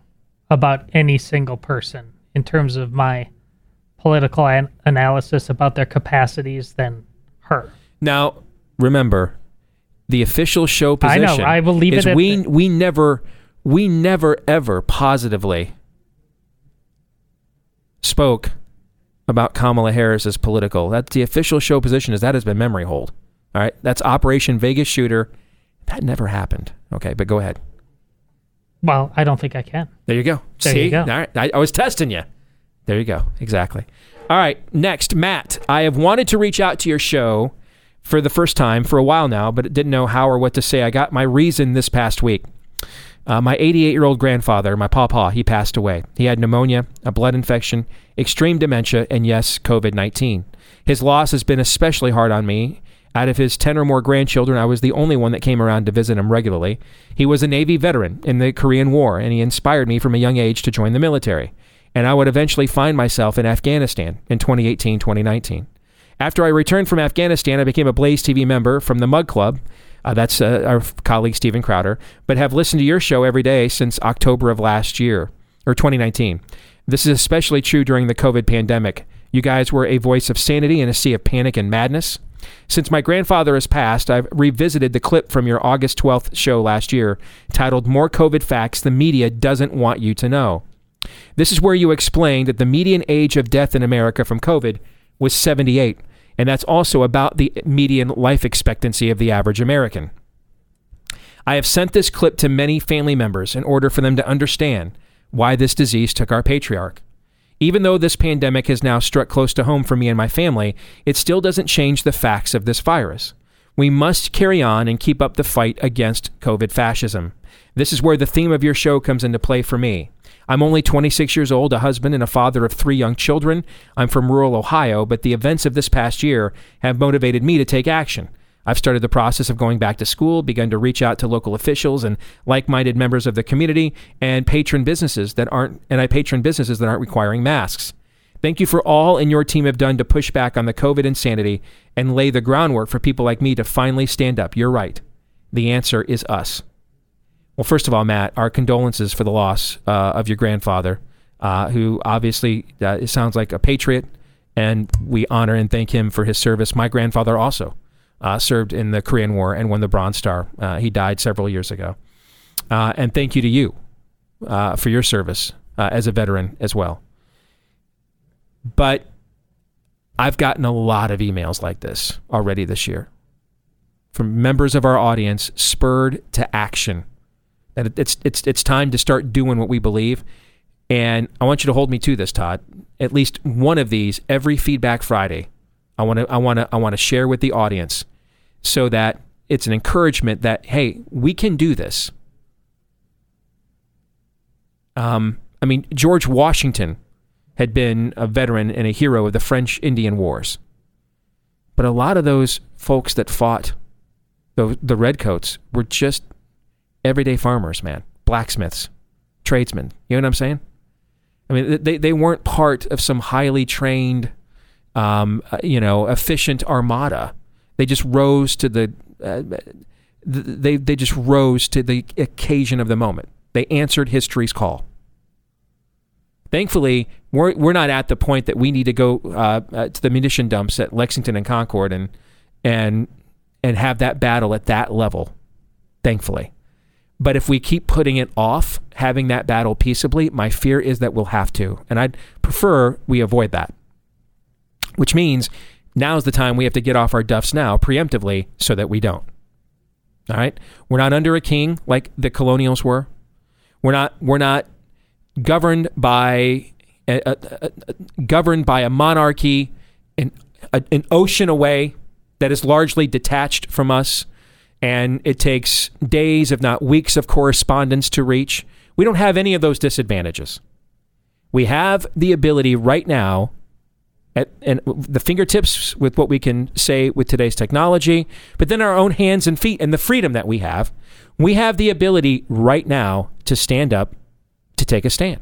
about any single person in terms of my political an- analysis about their capacities than her. Now, remember, the official show position. I know. I believe is it we we never we never ever positively spoke about Kamala Harris as political. That's the official show position. Is that has been memory hold. All right, that's Operation Vegas Shooter. That never happened. Okay, but go ahead. Well, I don't think I can. There you go. There See, you go. all right, I, I was testing you. There you go. Exactly. All right. Next, Matt. I have wanted to reach out to your show for the first time for a while now, but didn't know how or what to say. I got my reason this past week. Uh, my 88 year old grandfather, my papa, he passed away. He had pneumonia, a blood infection, extreme dementia, and yes, COVID 19. His loss has been especially hard on me. Out of his 10 or more grandchildren, I was the only one that came around to visit him regularly. He was a Navy veteran in the Korean War, and he inspired me from a young age to join the military. And I would eventually find myself in Afghanistan in 2018 2019. After I returned from Afghanistan, I became a Blaze TV member from the Mug Club. Uh, that's uh, our colleague Steven Crowder, but have listened to your show every day since October of last year or 2019. This is especially true during the COVID pandemic. You guys were a voice of sanity in a sea of panic and madness. Since my grandfather has passed, I've revisited the clip from your August 12th show last year titled More COVID Facts the Media Doesn't Want You to Know. This is where you explained that the median age of death in America from COVID was 78, and that's also about the median life expectancy of the average American. I have sent this clip to many family members in order for them to understand why this disease took our patriarch. Even though this pandemic has now struck close to home for me and my family, it still doesn't change the facts of this virus. We must carry on and keep up the fight against COVID fascism. This is where the theme of your show comes into play for me. I'm only 26 years old, a husband, and a father of three young children. I'm from rural Ohio, but the events of this past year have motivated me to take action. I've started the process of going back to school, begun to reach out to local officials and like-minded members of the community, and patron businesses that aren't, and I patron businesses that aren't requiring masks. Thank you for all and your team have done to push back on the COVID insanity and lay the groundwork for people like me to finally stand up. You're right. The answer is us. Well, first of all, Matt, our condolences for the loss uh, of your grandfather, uh, who obviously uh, it sounds like a patriot, and we honor and thank him for his service. My grandfather also uh, served in the Korean War and won the Bronze Star. Uh, he died several years ago. Uh, and thank you to you for your service as a veteran as well. But I've gotten a lot of emails like this already this year from members of our audience spurred to action that it's it's it's time to start doing what we believe. And I want you to hold me to this, Todd. At least one of these every feedback Friday. I want to I want to I want to share with the audience so that it's an encouragement that hey, we can do this. Um, I mean, George Washington had been a veteran and a hero of the French Indian Wars. But a lot of those folks that fought the, the redcoats were just everyday farmers, man. blacksmiths, tradesmen. You know what I'm saying? I mean, they, they weren't part of some highly trained, um, uh, you know, efficient armada. They just rose to the, uh, they, they just rose to the occasion of the moment. They answered history's call. Thankfully, we're, we're not at the point that we need to go uh, uh, to the munition dumps at Lexington and Concord and, and, and have that battle at that level. Thankfully. But if we keep putting it off, having that battle peaceably, my fear is that we'll have to. And I'd prefer we avoid that. Which means now's the time we have to get off our duffs now, preemptively, so that we don't. All right? We're not under a king like the colonials were. We're not we're not governed by governed by a monarchy an, an ocean away that is largely detached from us and it takes days if not weeks of correspondence to reach. We don't have any of those disadvantages. We have the ability right now at and the fingertips with what we can say with today's technology but then our own hands and feet and the freedom that we have we have the ability right now to stand up to take a stand.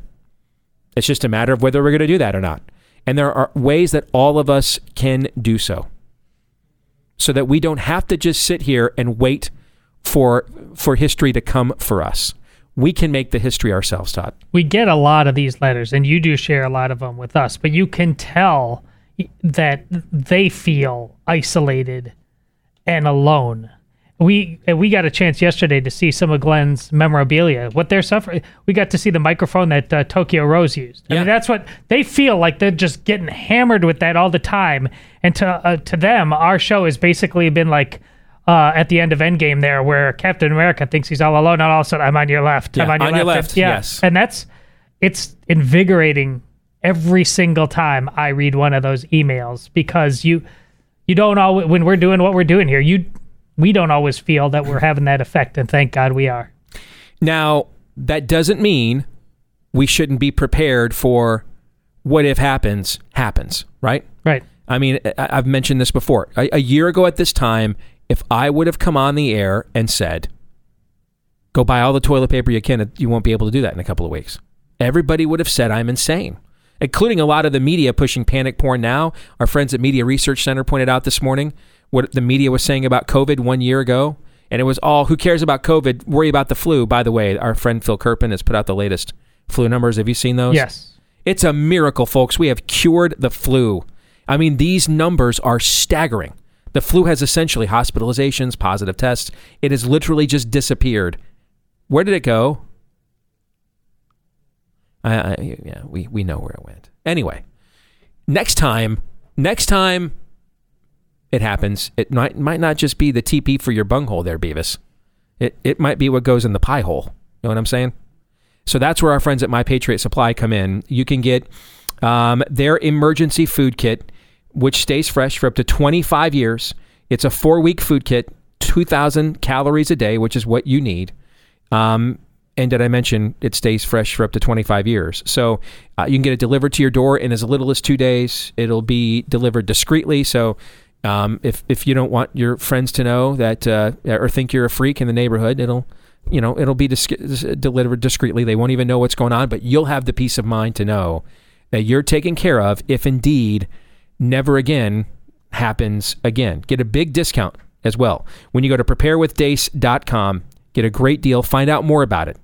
It's just a matter of whether we're going to do that or not. And there are ways that all of us can do so so that we don't have to just sit here and wait for for history to come for us. We can make the history ourselves, Todd. we get a lot of these letters and you do share a lot of them with us but you can tell that they feel isolated and alone we we got a chance yesterday to see some of Glenn's memorabilia. What they're suffering, we got to see the microphone that uh, Tokyo Rose used. I Yeah. mean, that's what they feel like. They're just getting hammered with that all the time. And to uh, to them, our show has basically been like uh, at the end of Endgame there, where Captain America thinks he's all alone, and all of a sudden, I'm on your left. I'm on your on your left. left, Yeah. yes. And that's it's invigorating every single time I read one of those emails because you you don't always when we're doing what we're doing here you we don't always feel that we're having that effect and thank god we are Now, that doesn't mean we shouldn't be prepared for what if happens happens, right? right I mean, I've mentioned this before. A year ago at this time, if I would have come on the air and said, "Go buy all the toilet paper you can," you won't be able to do that in a couple of weeks. Everybody would have said I'm insane, including a lot of the media pushing panic porn now. Our friends at Media Research Center pointed out this morning what the media was saying about COVID one year ago, and it was all, "Who cares about COVID? Worry about the flu." By the way, our friend Phil Kerpen has put out the latest flu numbers. Have you seen those? yes It's a miracle, folks. We have cured the flu. I mean, these numbers are staggering. The flu has essentially hospitalizations, positive tests. It has literally just disappeared. Where did it go? I, I, yeah, we, we know where it went. Anyway, next time, next time it happens, it might, might not just be the TP for your bunghole there, Beavis. It, it might be what goes in the pie hole. You know what I'm saying? So that's where our friends at My Patriot Supply come in. You can get um, their emergency food kit, which stays fresh for up to 25 years. It's a four week food kit, 2,000 calories a day, which is what you need. Um, and did I mention it stays fresh for up to 25 years? So uh, you can get it delivered to your door in as little as two days. It'll be delivered discreetly. So um, if if you don't want your friends to know that uh, or think you're a freak in the neighborhood, it'll you know it'll be dis- delivered discreetly. They won't even know what's going on, but you'll have the peace of mind to know that you're taken care of if indeed never again happens again. Get a big discount as well when you go to preparewithdeace.com. Get a great deal. Find out more about it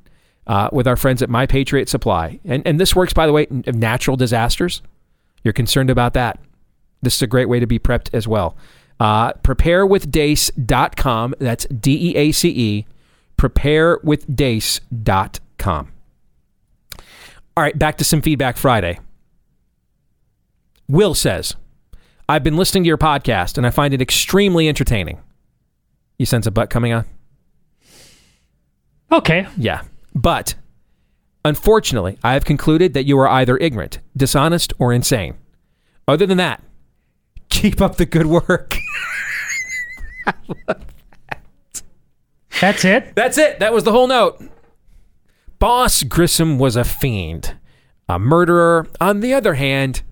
uh, with our friends at My Patriot Supply. And and this works, by the way, of natural disasters. You're concerned about that. This is a great way to be prepped as well. Uh, preparewithdeace.com. That's D E A C E. Preparewithdeace.com. All right, back to some feedback Friday. Will says, I've been listening to your podcast and I find it extremely entertaining. You sense a butt coming on? okay Yeah. But unfortunately, I have concluded that you are either ignorant, dishonest, or insane. Other than that, keep up the good work. that's it That's it. That was the whole note. Boss Grissom was a fiend, a murderer. On the other hand,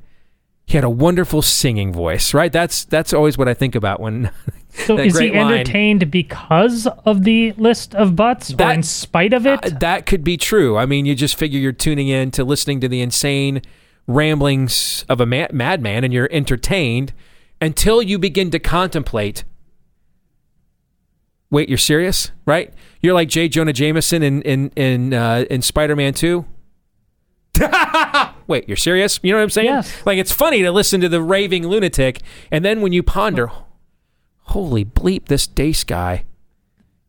he had a wonderful singing voice, right? That's that's always what I think about when So That is he great line. entertained because of the list of butts, or in spite of it? Uh, that could be true. I mean, you just figure you're tuning in to listening to the insane ramblings of a ma- madman, and you're entertained until you begin to contemplate. Wait, you're serious, right? You're like J. Jonah Jameson in in in uh, in Spider-Man Two. Wait, you're serious? You know what I'm saying? Yes. Like it's funny to listen to the raving lunatic, and then when you ponder, holy bleep, this Deace guy,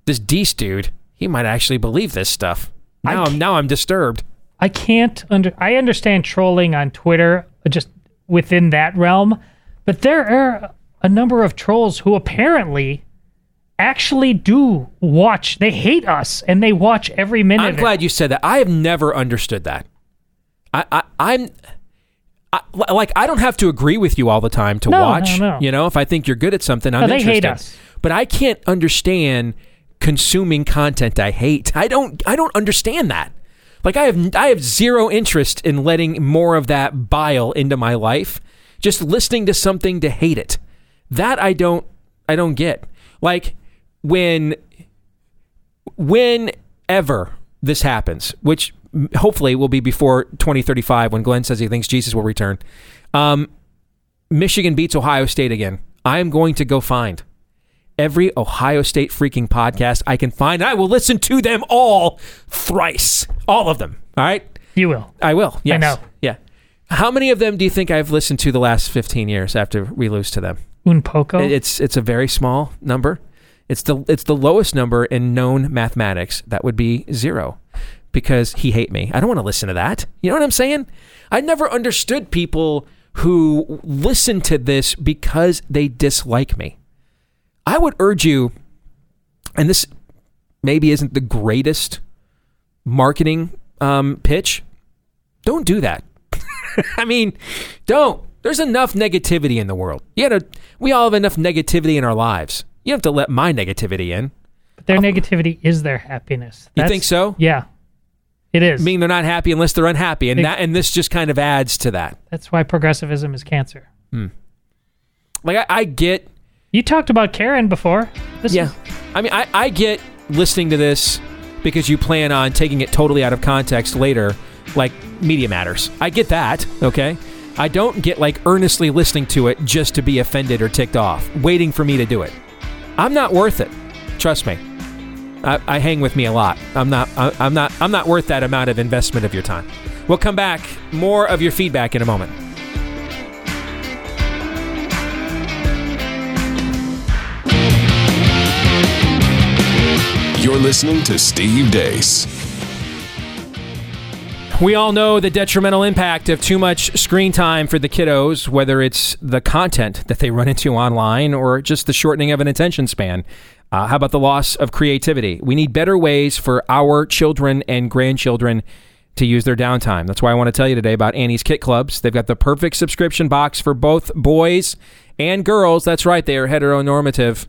this Deace dude, he might actually believe this stuff. Now, I'm, now I'm disturbed. I can't under. I understand trolling on Twitter, just within that realm, but there are a number of trolls who apparently actually do watch. They hate us, and they watch every minute. I'm glad you said that. I have never understood that. I, I I'm. I, like I don't have to agree with you all the time to No, no, watch. no. You know, if I think you're good at something, I'm No, they interested. hate us. But I can't understand consuming content I hate. I don't. I don't understand that. Like I have. I have zero interest in letting more of that bile into my life. Just listening to something to hate it. That I don't. I don't get. Like when whenever this happens, which hopefully will be before 2035 when Glenn says he thinks Jesus will return, um, Michigan beats Ohio State again. I am going to go find every Ohio State freaking podcast I can find. I will listen to them all thrice. All of them. All right? You will. I will. Yes. know. Yeah. How many of them do you think I've listened to the last 15 years after we lose to them? Un poco. It's it's a very small number. It's the it's the lowest number in known mathematics. That would be zero, because he hate me. I don't want to listen to that. You know what I'm saying? I never understood people who listen to this because they dislike me. I would urge you, and this maybe isn't the greatest marketing um, pitch. Don't do that. I mean, don't. There's enough negativity in the world. You gotta, we all have enough negativity in our lives. You don't have to let my negativity in. but their negativity is their happiness. You think so? Yeah, it is. I mean, they're not happy unless they're unhappy, and that and this just kind of adds to that. That's why progressivism is cancer. Hmm. Like I, I get, You talked about Karen before. This yeah. is- I mean, I, I get listening to this because you plan on taking it totally out of context later, like Media Matters. I get that. Okay. I don't get like earnestly listening to it just to be offended or ticked off, waiting for me to do it. I'm not worth it. Trust me. I, I hang with me a lot. I'm not. I, I'm not. I'm not worth that amount of investment of your time. We'll come back. More of your feedback in a moment. You're listening to Steve Deace. We all know the detrimental impact of too much screen time for the kiddos, whether it's the content that they run into online or just the shortening of an attention span. Uh, how about the loss of creativity? We need better ways for our children and grandchildren to use their downtime. That's why I want to tell you today about Annie's Kit Clubs. They've got the perfect subscription box for both boys and girls. That's right, they are heteronormative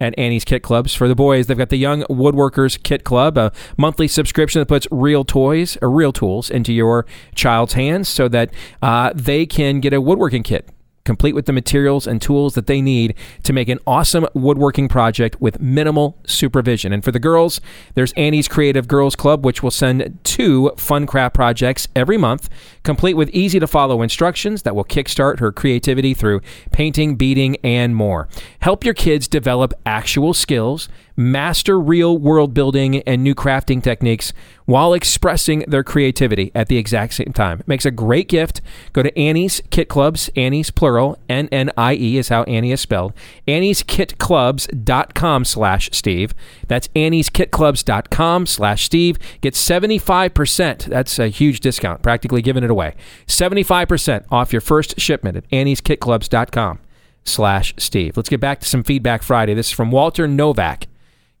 at Annie's Kit Clubs. For the boys, they've got the Young Woodworkers Kit Club, a monthly subscription that puts real toys or real tools into your child's hands so that uh, they can get a woodworking kit. Complete with the materials and tools that they need to make an awesome woodworking project with minimal supervision. And for the girls, there's Annie's Creative Girls Club, which will send two fun craft projects every month, complete with easy to follow instructions that will kickstart her creativity through painting, beading, and more. Help your kids develop actual skills, master real world building and new crafting techniques while expressing their creativity at the exact same time. It makes a great gift. Go to Annie's Kit Clubs, Annie's plural, N N I E is how Annie is spelled. Annie'sKitClubs.com slash Steve. That's Annie'sKitClubs.com slash Steve. Get 75%. That's a huge discount, practically giving it away. 75% off your first shipment at Annie'sKitClubs.com slash Steve. Let's get back to some feedback Friday. This is from Walter Novak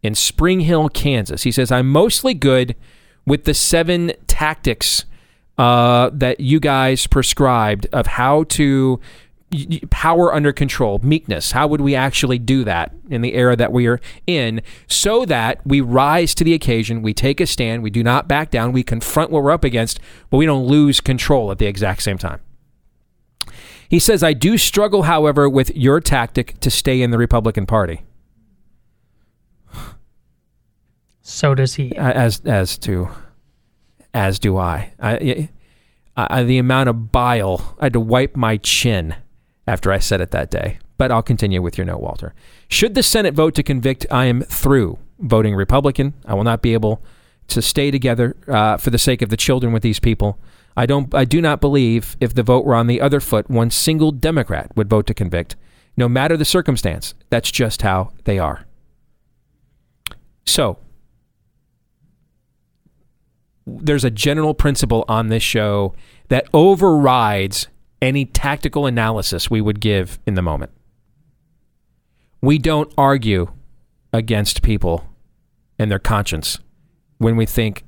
in Spring Hill, Kansas. He says, I'm mostly good with the seven tactics uh, that you guys prescribed of how to power under control, meekness. How would we actually do that in the era that we are in so that we rise to the occasion, we take a stand, we do not back down, we confront what we're up against, but we don't lose control at the exact same time. He says, I do struggle, however, with your tactic to stay in the Republican Party. So does he. as as to as do I. I, I the amount of bile I had to wipe my chin after I said it that day. But I'll continue with your note, Walter. Should the Senate vote to convict, I am through voting Republican. I will not be able to stay together uh, for the sake of the children with these people. I don't. I do not believe if the vote were on the other foot, one single Democrat would vote to convict, no matter the circumstance. That's just how they are. So, there's a general principle on this show that overrides any tactical analysis we would give in the moment. We don't argue against people and their conscience when we think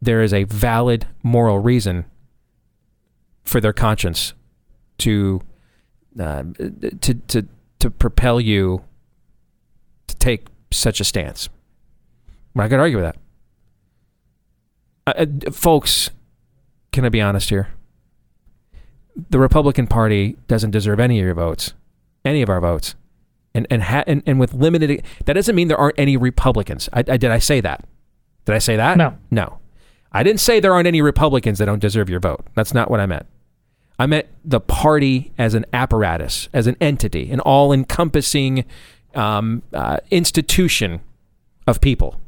there is a valid moral reason for their conscience to uh, to to to propel you to take such a stance. We're not going to argue with that. Uh, uh, folks, can I be honest here? The Republican Party doesn't deserve any of your votes, any of our votes, and and ha- and, and with limited. That doesn't mean there aren't any Republicans. I, I did I say that? Did I say that? No. No. I didn't say there aren't any Republicans that don't deserve your vote. That's not what I meant. I meant the party as an apparatus, as an entity, an all encompassing um, uh, institution of people.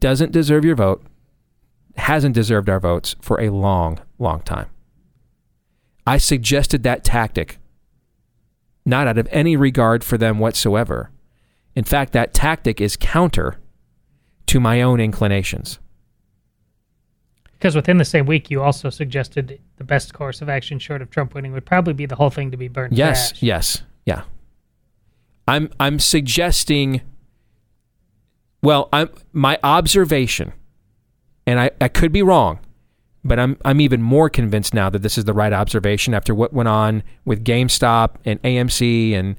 Doesn't deserve your vote, hasn't deserved our votes for a long, long time. I suggested that tactic not out of any regard for them whatsoever. In fact, that tactic is counter to my own inclinations. Because within the same week, you also suggested the best course of action short of Trump winning would probably be the whole thing to be burned. to Yes, yes, yeah. I'm I'm suggesting well, I'm my observation, and I, I could be wrong, but I'm I'm even more convinced now that this is the right observation after what went on with GameStop and AMC and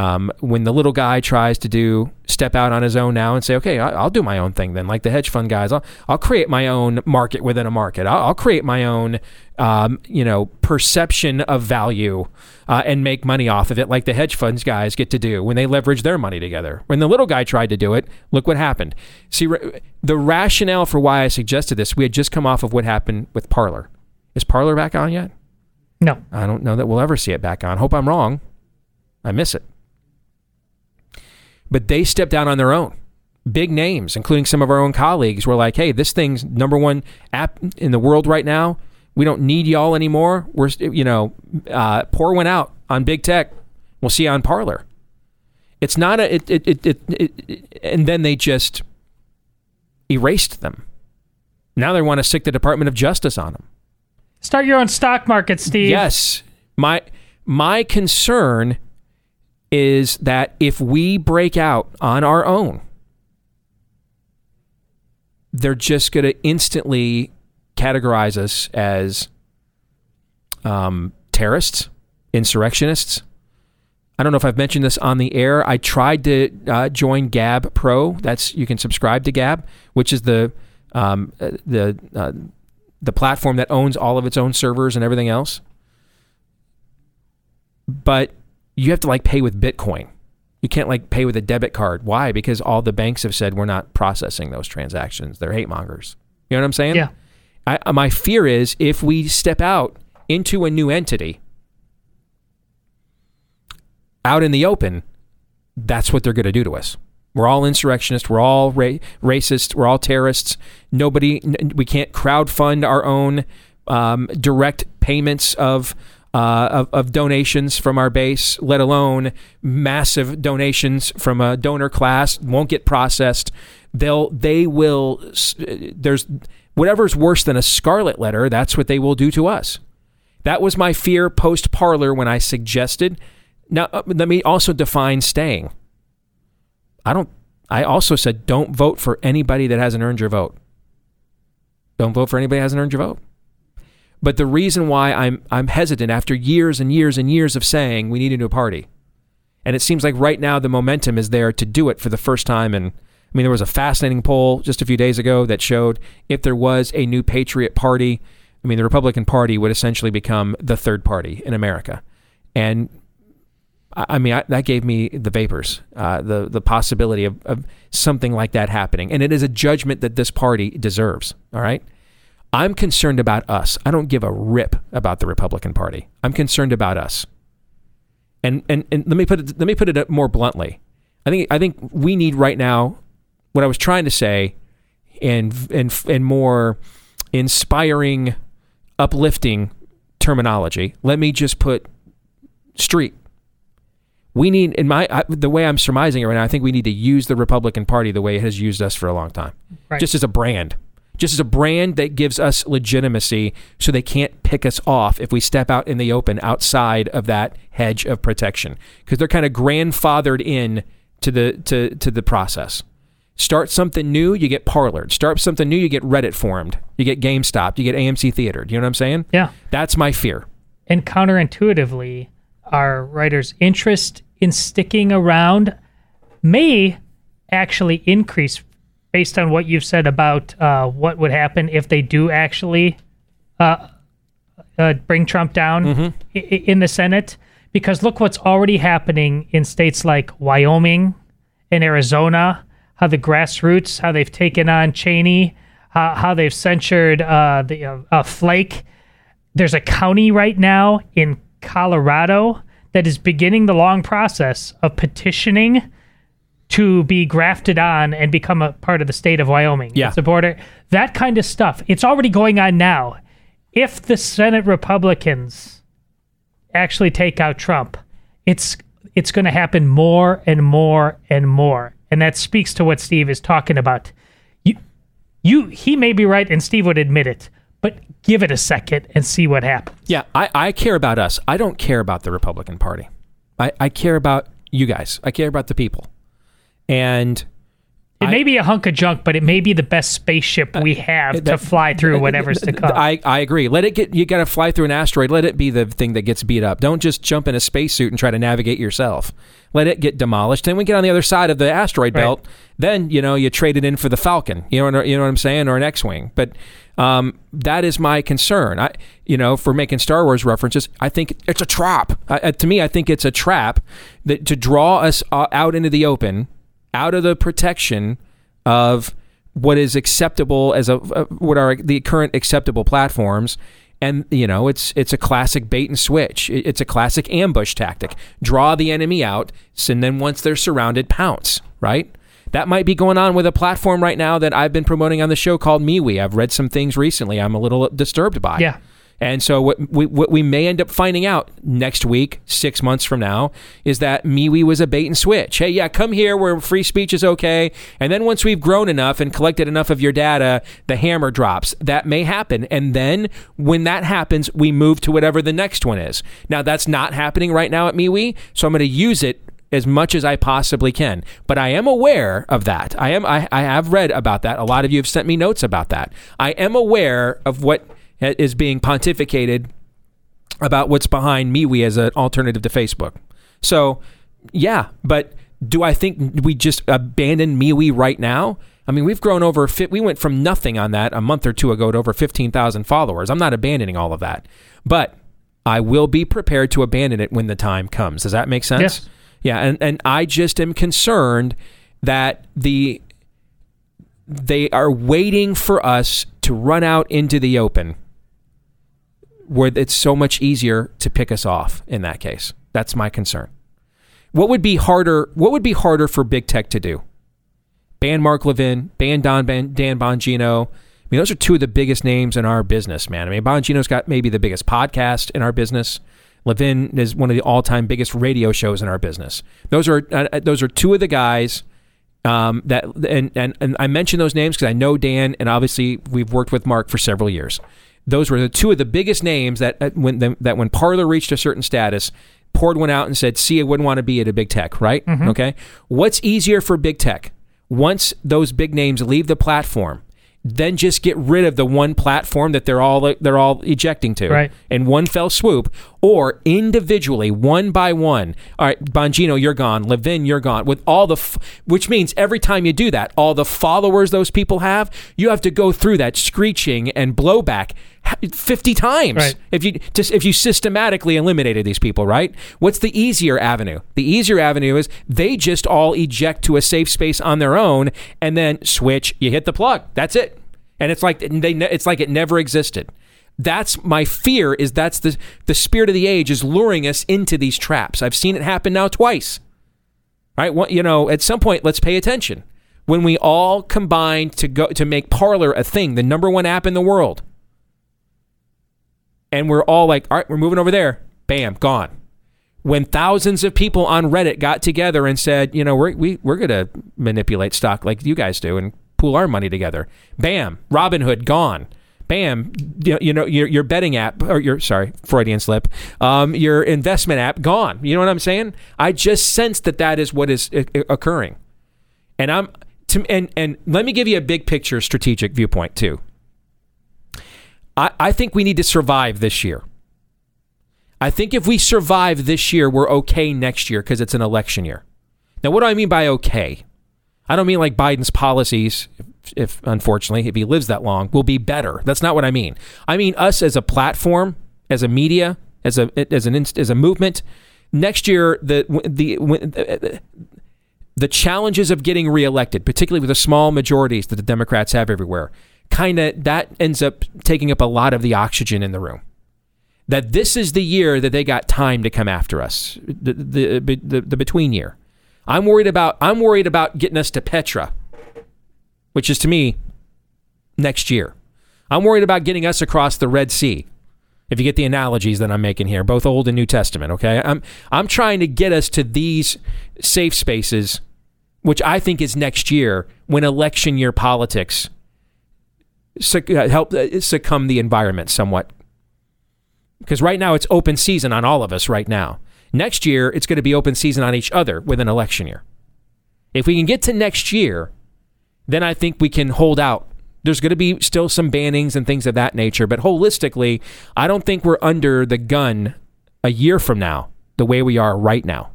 um, when the little guy tries to do step out on his own now and say, okay, I, I'll do my own thing then, like the hedge fund guys. I'll, I'll create my own market within a market. I'll, I'll create my own, um, you know, perception of value uh, and make money off of it, like the hedge funds guys get to do when they leverage their money together. When the little guy tried to do it, look what happened. See, ra- the rationale for why I suggested this, we had just come off of what happened with Parler. Is Parler back on yet? No. I don't know that we'll ever see it back on. Hope I'm wrong. I miss it. But they stepped out on their own. Big names, including some of our own colleagues, were like, "Hey, this thing's number one app in the world right now. We don't need y'all anymore. We're, you know, uh, pour one out on big tech. We'll see you on Parler." It's not a. It, it, it, it, it, it and then they just erased them. Now they want to stick the Department of Justice on them. Start your own stock market, Steve. Yes. My my concern is that if we break out on our own, they're just going to instantly categorize us as um, terrorists, insurrectionists. I don't know if I've mentioned this on the air. I tried to uh, join Gab Pro. That's you can subscribe to Gab, which is the um, uh, the uh, the platform that owns all of its own servers and everything else. But you have to like pay with Bitcoin. You can't like pay with a debit card. Why? Because all the banks have said we're not processing those transactions. They're hate mongers. You know what I'm saying? Yeah. I, uh, my fear is if we step out into a new entity out in the open, that's what they're going to do to us. We're all insurrectionists. We're all ra- racist. We're all terrorists. Nobody, n- we can't crowdfund our own um, direct payments of, uh, of of donations from our base, let alone massive donations from a donor class. Won't get processed. They'll they will. s- There's whatever's worse than a scarlet letter. That's what they will do to us. That was my fear post Parler when I suggested. Now uh, let me also define staying. I don't. I also said don't vote for anybody that hasn't earned your vote. Don't vote for anybody that hasn't earned your vote. But the reason why I'm I'm hesitant after years and years and years of saying we need a new party, and it seems like right now the momentum is there to do it for the first time. And I mean, there was a fascinating poll just a few days ago that showed if there was a new Patriot Party, I mean, the Republican Party would essentially become the third party in America. And I mean, I, that gave me the vapors, uh, the the possibility of, of something like that happening, and it is a judgment that this party deserves. All right, I'm concerned about us. I don't give a rip about the Republican Party. I'm concerned about us. And and, and let me put it let me put it more bluntly. I think I think we need right now what I was trying to say, and and and more inspiring, uplifting terminology. Let me just put street. We need, in my I, the way I'm surmising it right now, I think we need to use the Republican Party the way it has used us for a long time, Right. just as a brand, just as a brand that gives us legitimacy, so they can't pick us off if we step out in the open outside of that hedge of protection, because they're kind of grandfathered in to the to to the process. Start something new, you get parlored. Start something new, you get Reddit formed. You get GameStop. You get AMC Theater. Do you know what I'm saying? Yeah. That's my fear. And counterintuitively, our writer's interest in sticking around may actually increase based on what you've said about uh, what would happen if they do actually uh, uh, bring Trump down i- in the Senate. Because look what's already happening in states like Wyoming and Arizona, how the grassroots, how they've taken on Cheney, how, how they've censured uh, the uh, uh, Flake there's a county right now in Colorado that is beginning the long process of petitioning to be grafted on and become a part of the state of Wyoming. Yeah. It's a border. That kind of stuff. It's already going on now. If the Senate Republicans actually take out Trump, it's it's going to happen more and more and more. And that speaks to what Steve is talking about. You you he may be right and Steve would admit it, but give it a second and see what happens. Yeah, I, I care about us. I don't care about the Republican Party. I, I care about you guys. I care about the people. And It I- may be a hunk of junk, but it may be the best spaceship we have to that- fly through whatever's to come. I, I agree. Let it get you got to fly through an asteroid. Let it be the thing that gets beat up. Don't just jump in a spacesuit and try to navigate yourself. Let it get demolished. Then we get on the other side of the asteroid Right. belt. Then you know you trade it in for the Falcon. You know you know what I'm saying, or an X-wing. But um, that is my concern. I you know for making Star Wars references, I think it's a trap. I, uh, to me, I think it's a trap that to draw us uh, out into the open, out of the protection of what is acceptable as a uh, what are the current acceptable platforms and you know it's it's a classic bait and switch it's a classic ambush tactic draw the enemy out and then once they're surrounded pounce right that might be going on with a platform right now that I've been promoting on the show called MeWe. I've read some things recently I'm a little disturbed by. Yeah. And so what we what we may end up finding out next week, six months from now, is that MeWe was a bait and switch. Hey, yeah, come here where free speech is okay, and then once we've grown enough and collected enough of your data, the hammer drops. That may happen, and then when that happens, we move to whatever the next one is. Now that's not happening right now at MeWe, so I'm going to use it as much as I possibly can. But I am aware of that. I am I, I have read about that. A lot of you have sent me notes about that. I am aware of what is being pontificated about what's behind MeWe as an alternative to Facebook. So, yeah, but do I think we just abandon MeWe right now? I mean, we've grown over. We went from nothing on that a month or two ago to over fifteen thousand followers. I'm not abandoning all of that, but I will be prepared to abandon it when the time comes. Does that make sense? Yes. Yeah, and and I just am concerned that the they are waiting for us to run out into the open where it's so much easier to pick us off in that case. That's my concern. What would be harder what would be harder for big tech to do? Ban Mark Levin, ban Don ban, Dan Bongino. I mean, those are two of the biggest names in our business, man. I mean, Bongino's got maybe the biggest podcast in our business. Levin is one of the all-time biggest radio shows in our business. Those are uh, those are two of the guys um, that and, and and I mention those names because I know Dan and obviously we've worked with Mark for several years. Those were the two of the biggest names that uh, when the, that when Parler reached a certain status, poured one out and said, "See, I wouldn't want to be at a big tech, right? Okay. What's easier for big tech? Once those big names leave the platform, then just get rid of the one platform that they're all they're all ejecting to Right. in one fell swoop, or individually, one by one. All right, Bongino, you're gone. Levin, you're gone. With all the, f- which means every time you do that, all the followers those people have, you have to go through that screeching and blowback. 50 times. Right. if you just if you systematically eliminated these people right? What's the easier avenue? The easier avenue is they just all eject to a safe space on their own and then switch you hit the plug. That's it. And it's like they it's like it never existed. That's my fear is that's the the spirit of the age is luring us into these traps. I've seen it happen now twice. Right? Well, you know at some point let's pay attention. When we all combined to go to make Parler a thing the number one app in the world and we're all like all right we're moving over there. Bam gone. When thousands of people on reddit got together and said you know we're, we, we're going to manipulate stock like you guys do and pool our money together. Bam robinhood gone. Bam you know, you know your, your betting app or your sorry freudian slip um, your investment app gone. You know what i'm saying? I just sense that that is what is uh, occurring. And i'm to, and and let me give you a big picture strategic viewpoint too I, I think we need to survive this year. I think if we survive this year, we're okay next year because it's an election year. Now, what do I mean by okay? I don't mean like Biden's policies, if, if unfortunately, if he lives that long, will be better. That's not what I mean. I mean us as a platform, as a media, as a as an as a movement. Next year, the the the challenges of getting reelected, particularly with the small majorities that the Democrats have everywhere, kind of that ends up taking up a lot of the oxygen in the room. That this is the year that they got time to come after us, the the, the, the between year. I'm worried about I'm worried about getting us to Petra, which is to me next year. I'm worried about getting us across the Red Sea. If you get the analogies that I'm making here, both Old and New Testament, okay? I'm I'm trying to get us to these safe spaces, which I think is next year when election year politics help uh, succumb the environment somewhat. Because right now it's open season on all of us right now. Next year it's going to be open season on each other with an election year. If we can get to next year, then I think we can hold out. There's going to be still some bannings and things of that nature, but holistically, I don't think we're under the gun a year from now the way we are right now.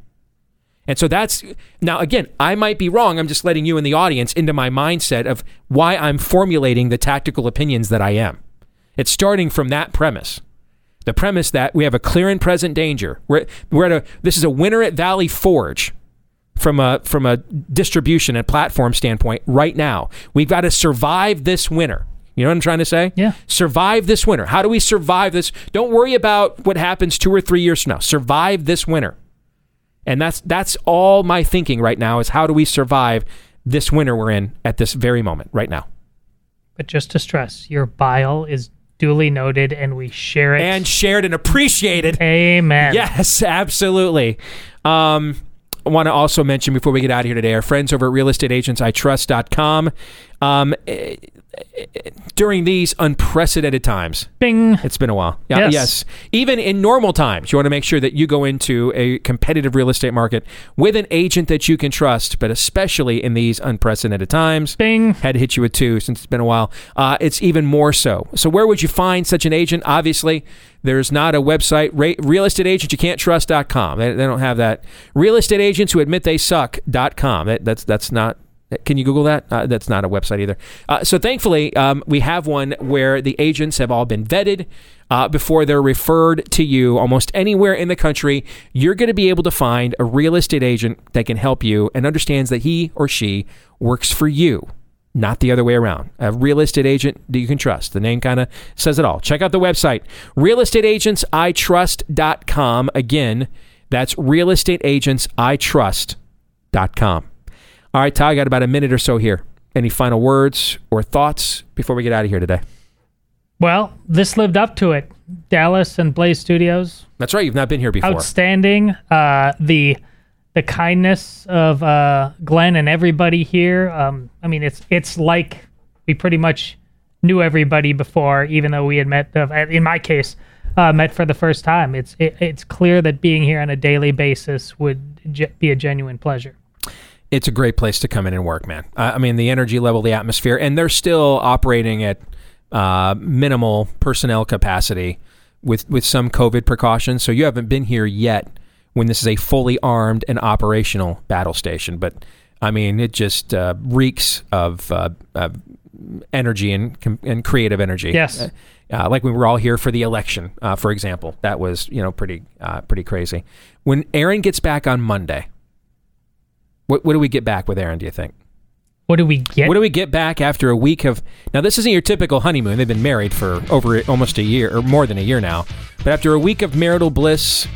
And so that's now again, I might be wrong. I'm just letting you in the audience into my mindset of why I'm formulating the tactical opinions that I am. It's starting from that premise. The premise that we have a clear and present danger. We're, we're at a this is a winner at Valley Forge from a from a distribution and platform standpoint right now. We've got to survive this winter. You know what I'm trying to say? Yeah. Survive this winter. How do we survive this? Don't worry about what happens two or three years from now. Survive this winter. And that's that's all my thinking right now is how do we survive this winter we're in at this very moment right now. But just to stress, your bile is duly noted, and we share it. And shared and appreciated. amen. Yes, absolutely. Um, I want to also mention before we get out of here today, our friends over at realestateagentsitrust.com. Um, eh, during these unprecedented times, Bing. it's been a while. Yeah, Yes. yes. Even in normal times, you want to make sure that you go into a competitive real estate market with an agent that you can trust, but especially in these unprecedented times. Bing. Had to hit you with two since it's been a while. Uh, it's even more so. So, where would you find such an agent? Obviously, there's not a website. Ra- real estate agent you can't trust.com. They, they don't have that. Real estate agents who admit they suck.com. That, that's, that's not. Can you Google that? Uh, that's not a website either. Uh, so thankfully, um, we have one where the agents have all been vetted uh, before they're referred to you. Almost anywhere in the country, you're going to be able to find a real estate agent that can help you and understands that he or she works for you not the other way around. A real estate agent that you can trust. The name kind of says it all. Check out the website, realestateagentsitrust.com. Again, that's realestateagentsitrust.com. All right, Ty, I got about a minute or so here. Any final words or thoughts before we get out of here today? Well, this lived up to it. Dallas and Blaze Studios, That's right. You've not been here before. outstanding. Uh, the the kindness of uh, Glenn and everybody here. Um, I mean, it's it's like we pretty much knew everybody before, even though we had met. Uh, in my case, uh, met for the first time. It's it, it's clear that being here on a daily basis would ge- be a genuine pleasure. It's a great place to come in and work, man. I I mean, the energy level, the atmosphere, and they're still operating at uh, minimal personnel capacity with with some COVID precautions. So you haven't been here yet when this is a fully armed and operational battle station. But I mean, it just uh, reeks of uh, uh, energy and and creative energy. Yes. Uh, uh, like we were all here for the election, uh, for example. That was you know pretty uh, pretty crazy. When Aaron gets back on Monday, what what do we get back with Aaron? Do you think? What do we get? What do we get back after a week of? Now this isn't your typical honeymoon. They've been married for over almost a year or more than a year now. But after a week of marital bliss,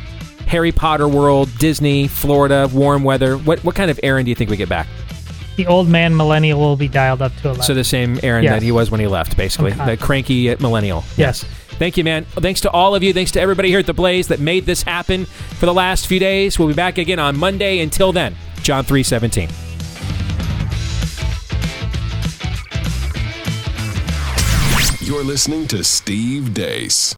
Harry Potter world, Disney, Florida, warm weather, what what kind of Aaron do you think we get back? the old man millennial will be dialed up to 11. So the same Aaron Yes. that he was when he left, basically, the cranky uh, millennial. Yes. Thank you, man. Thanks to all of you. Thanks to everybody here at the Blaze that made this happen for the last few days. We'll be back again on Monday. Until then, John three seventeen. You're listening to Steve Deace.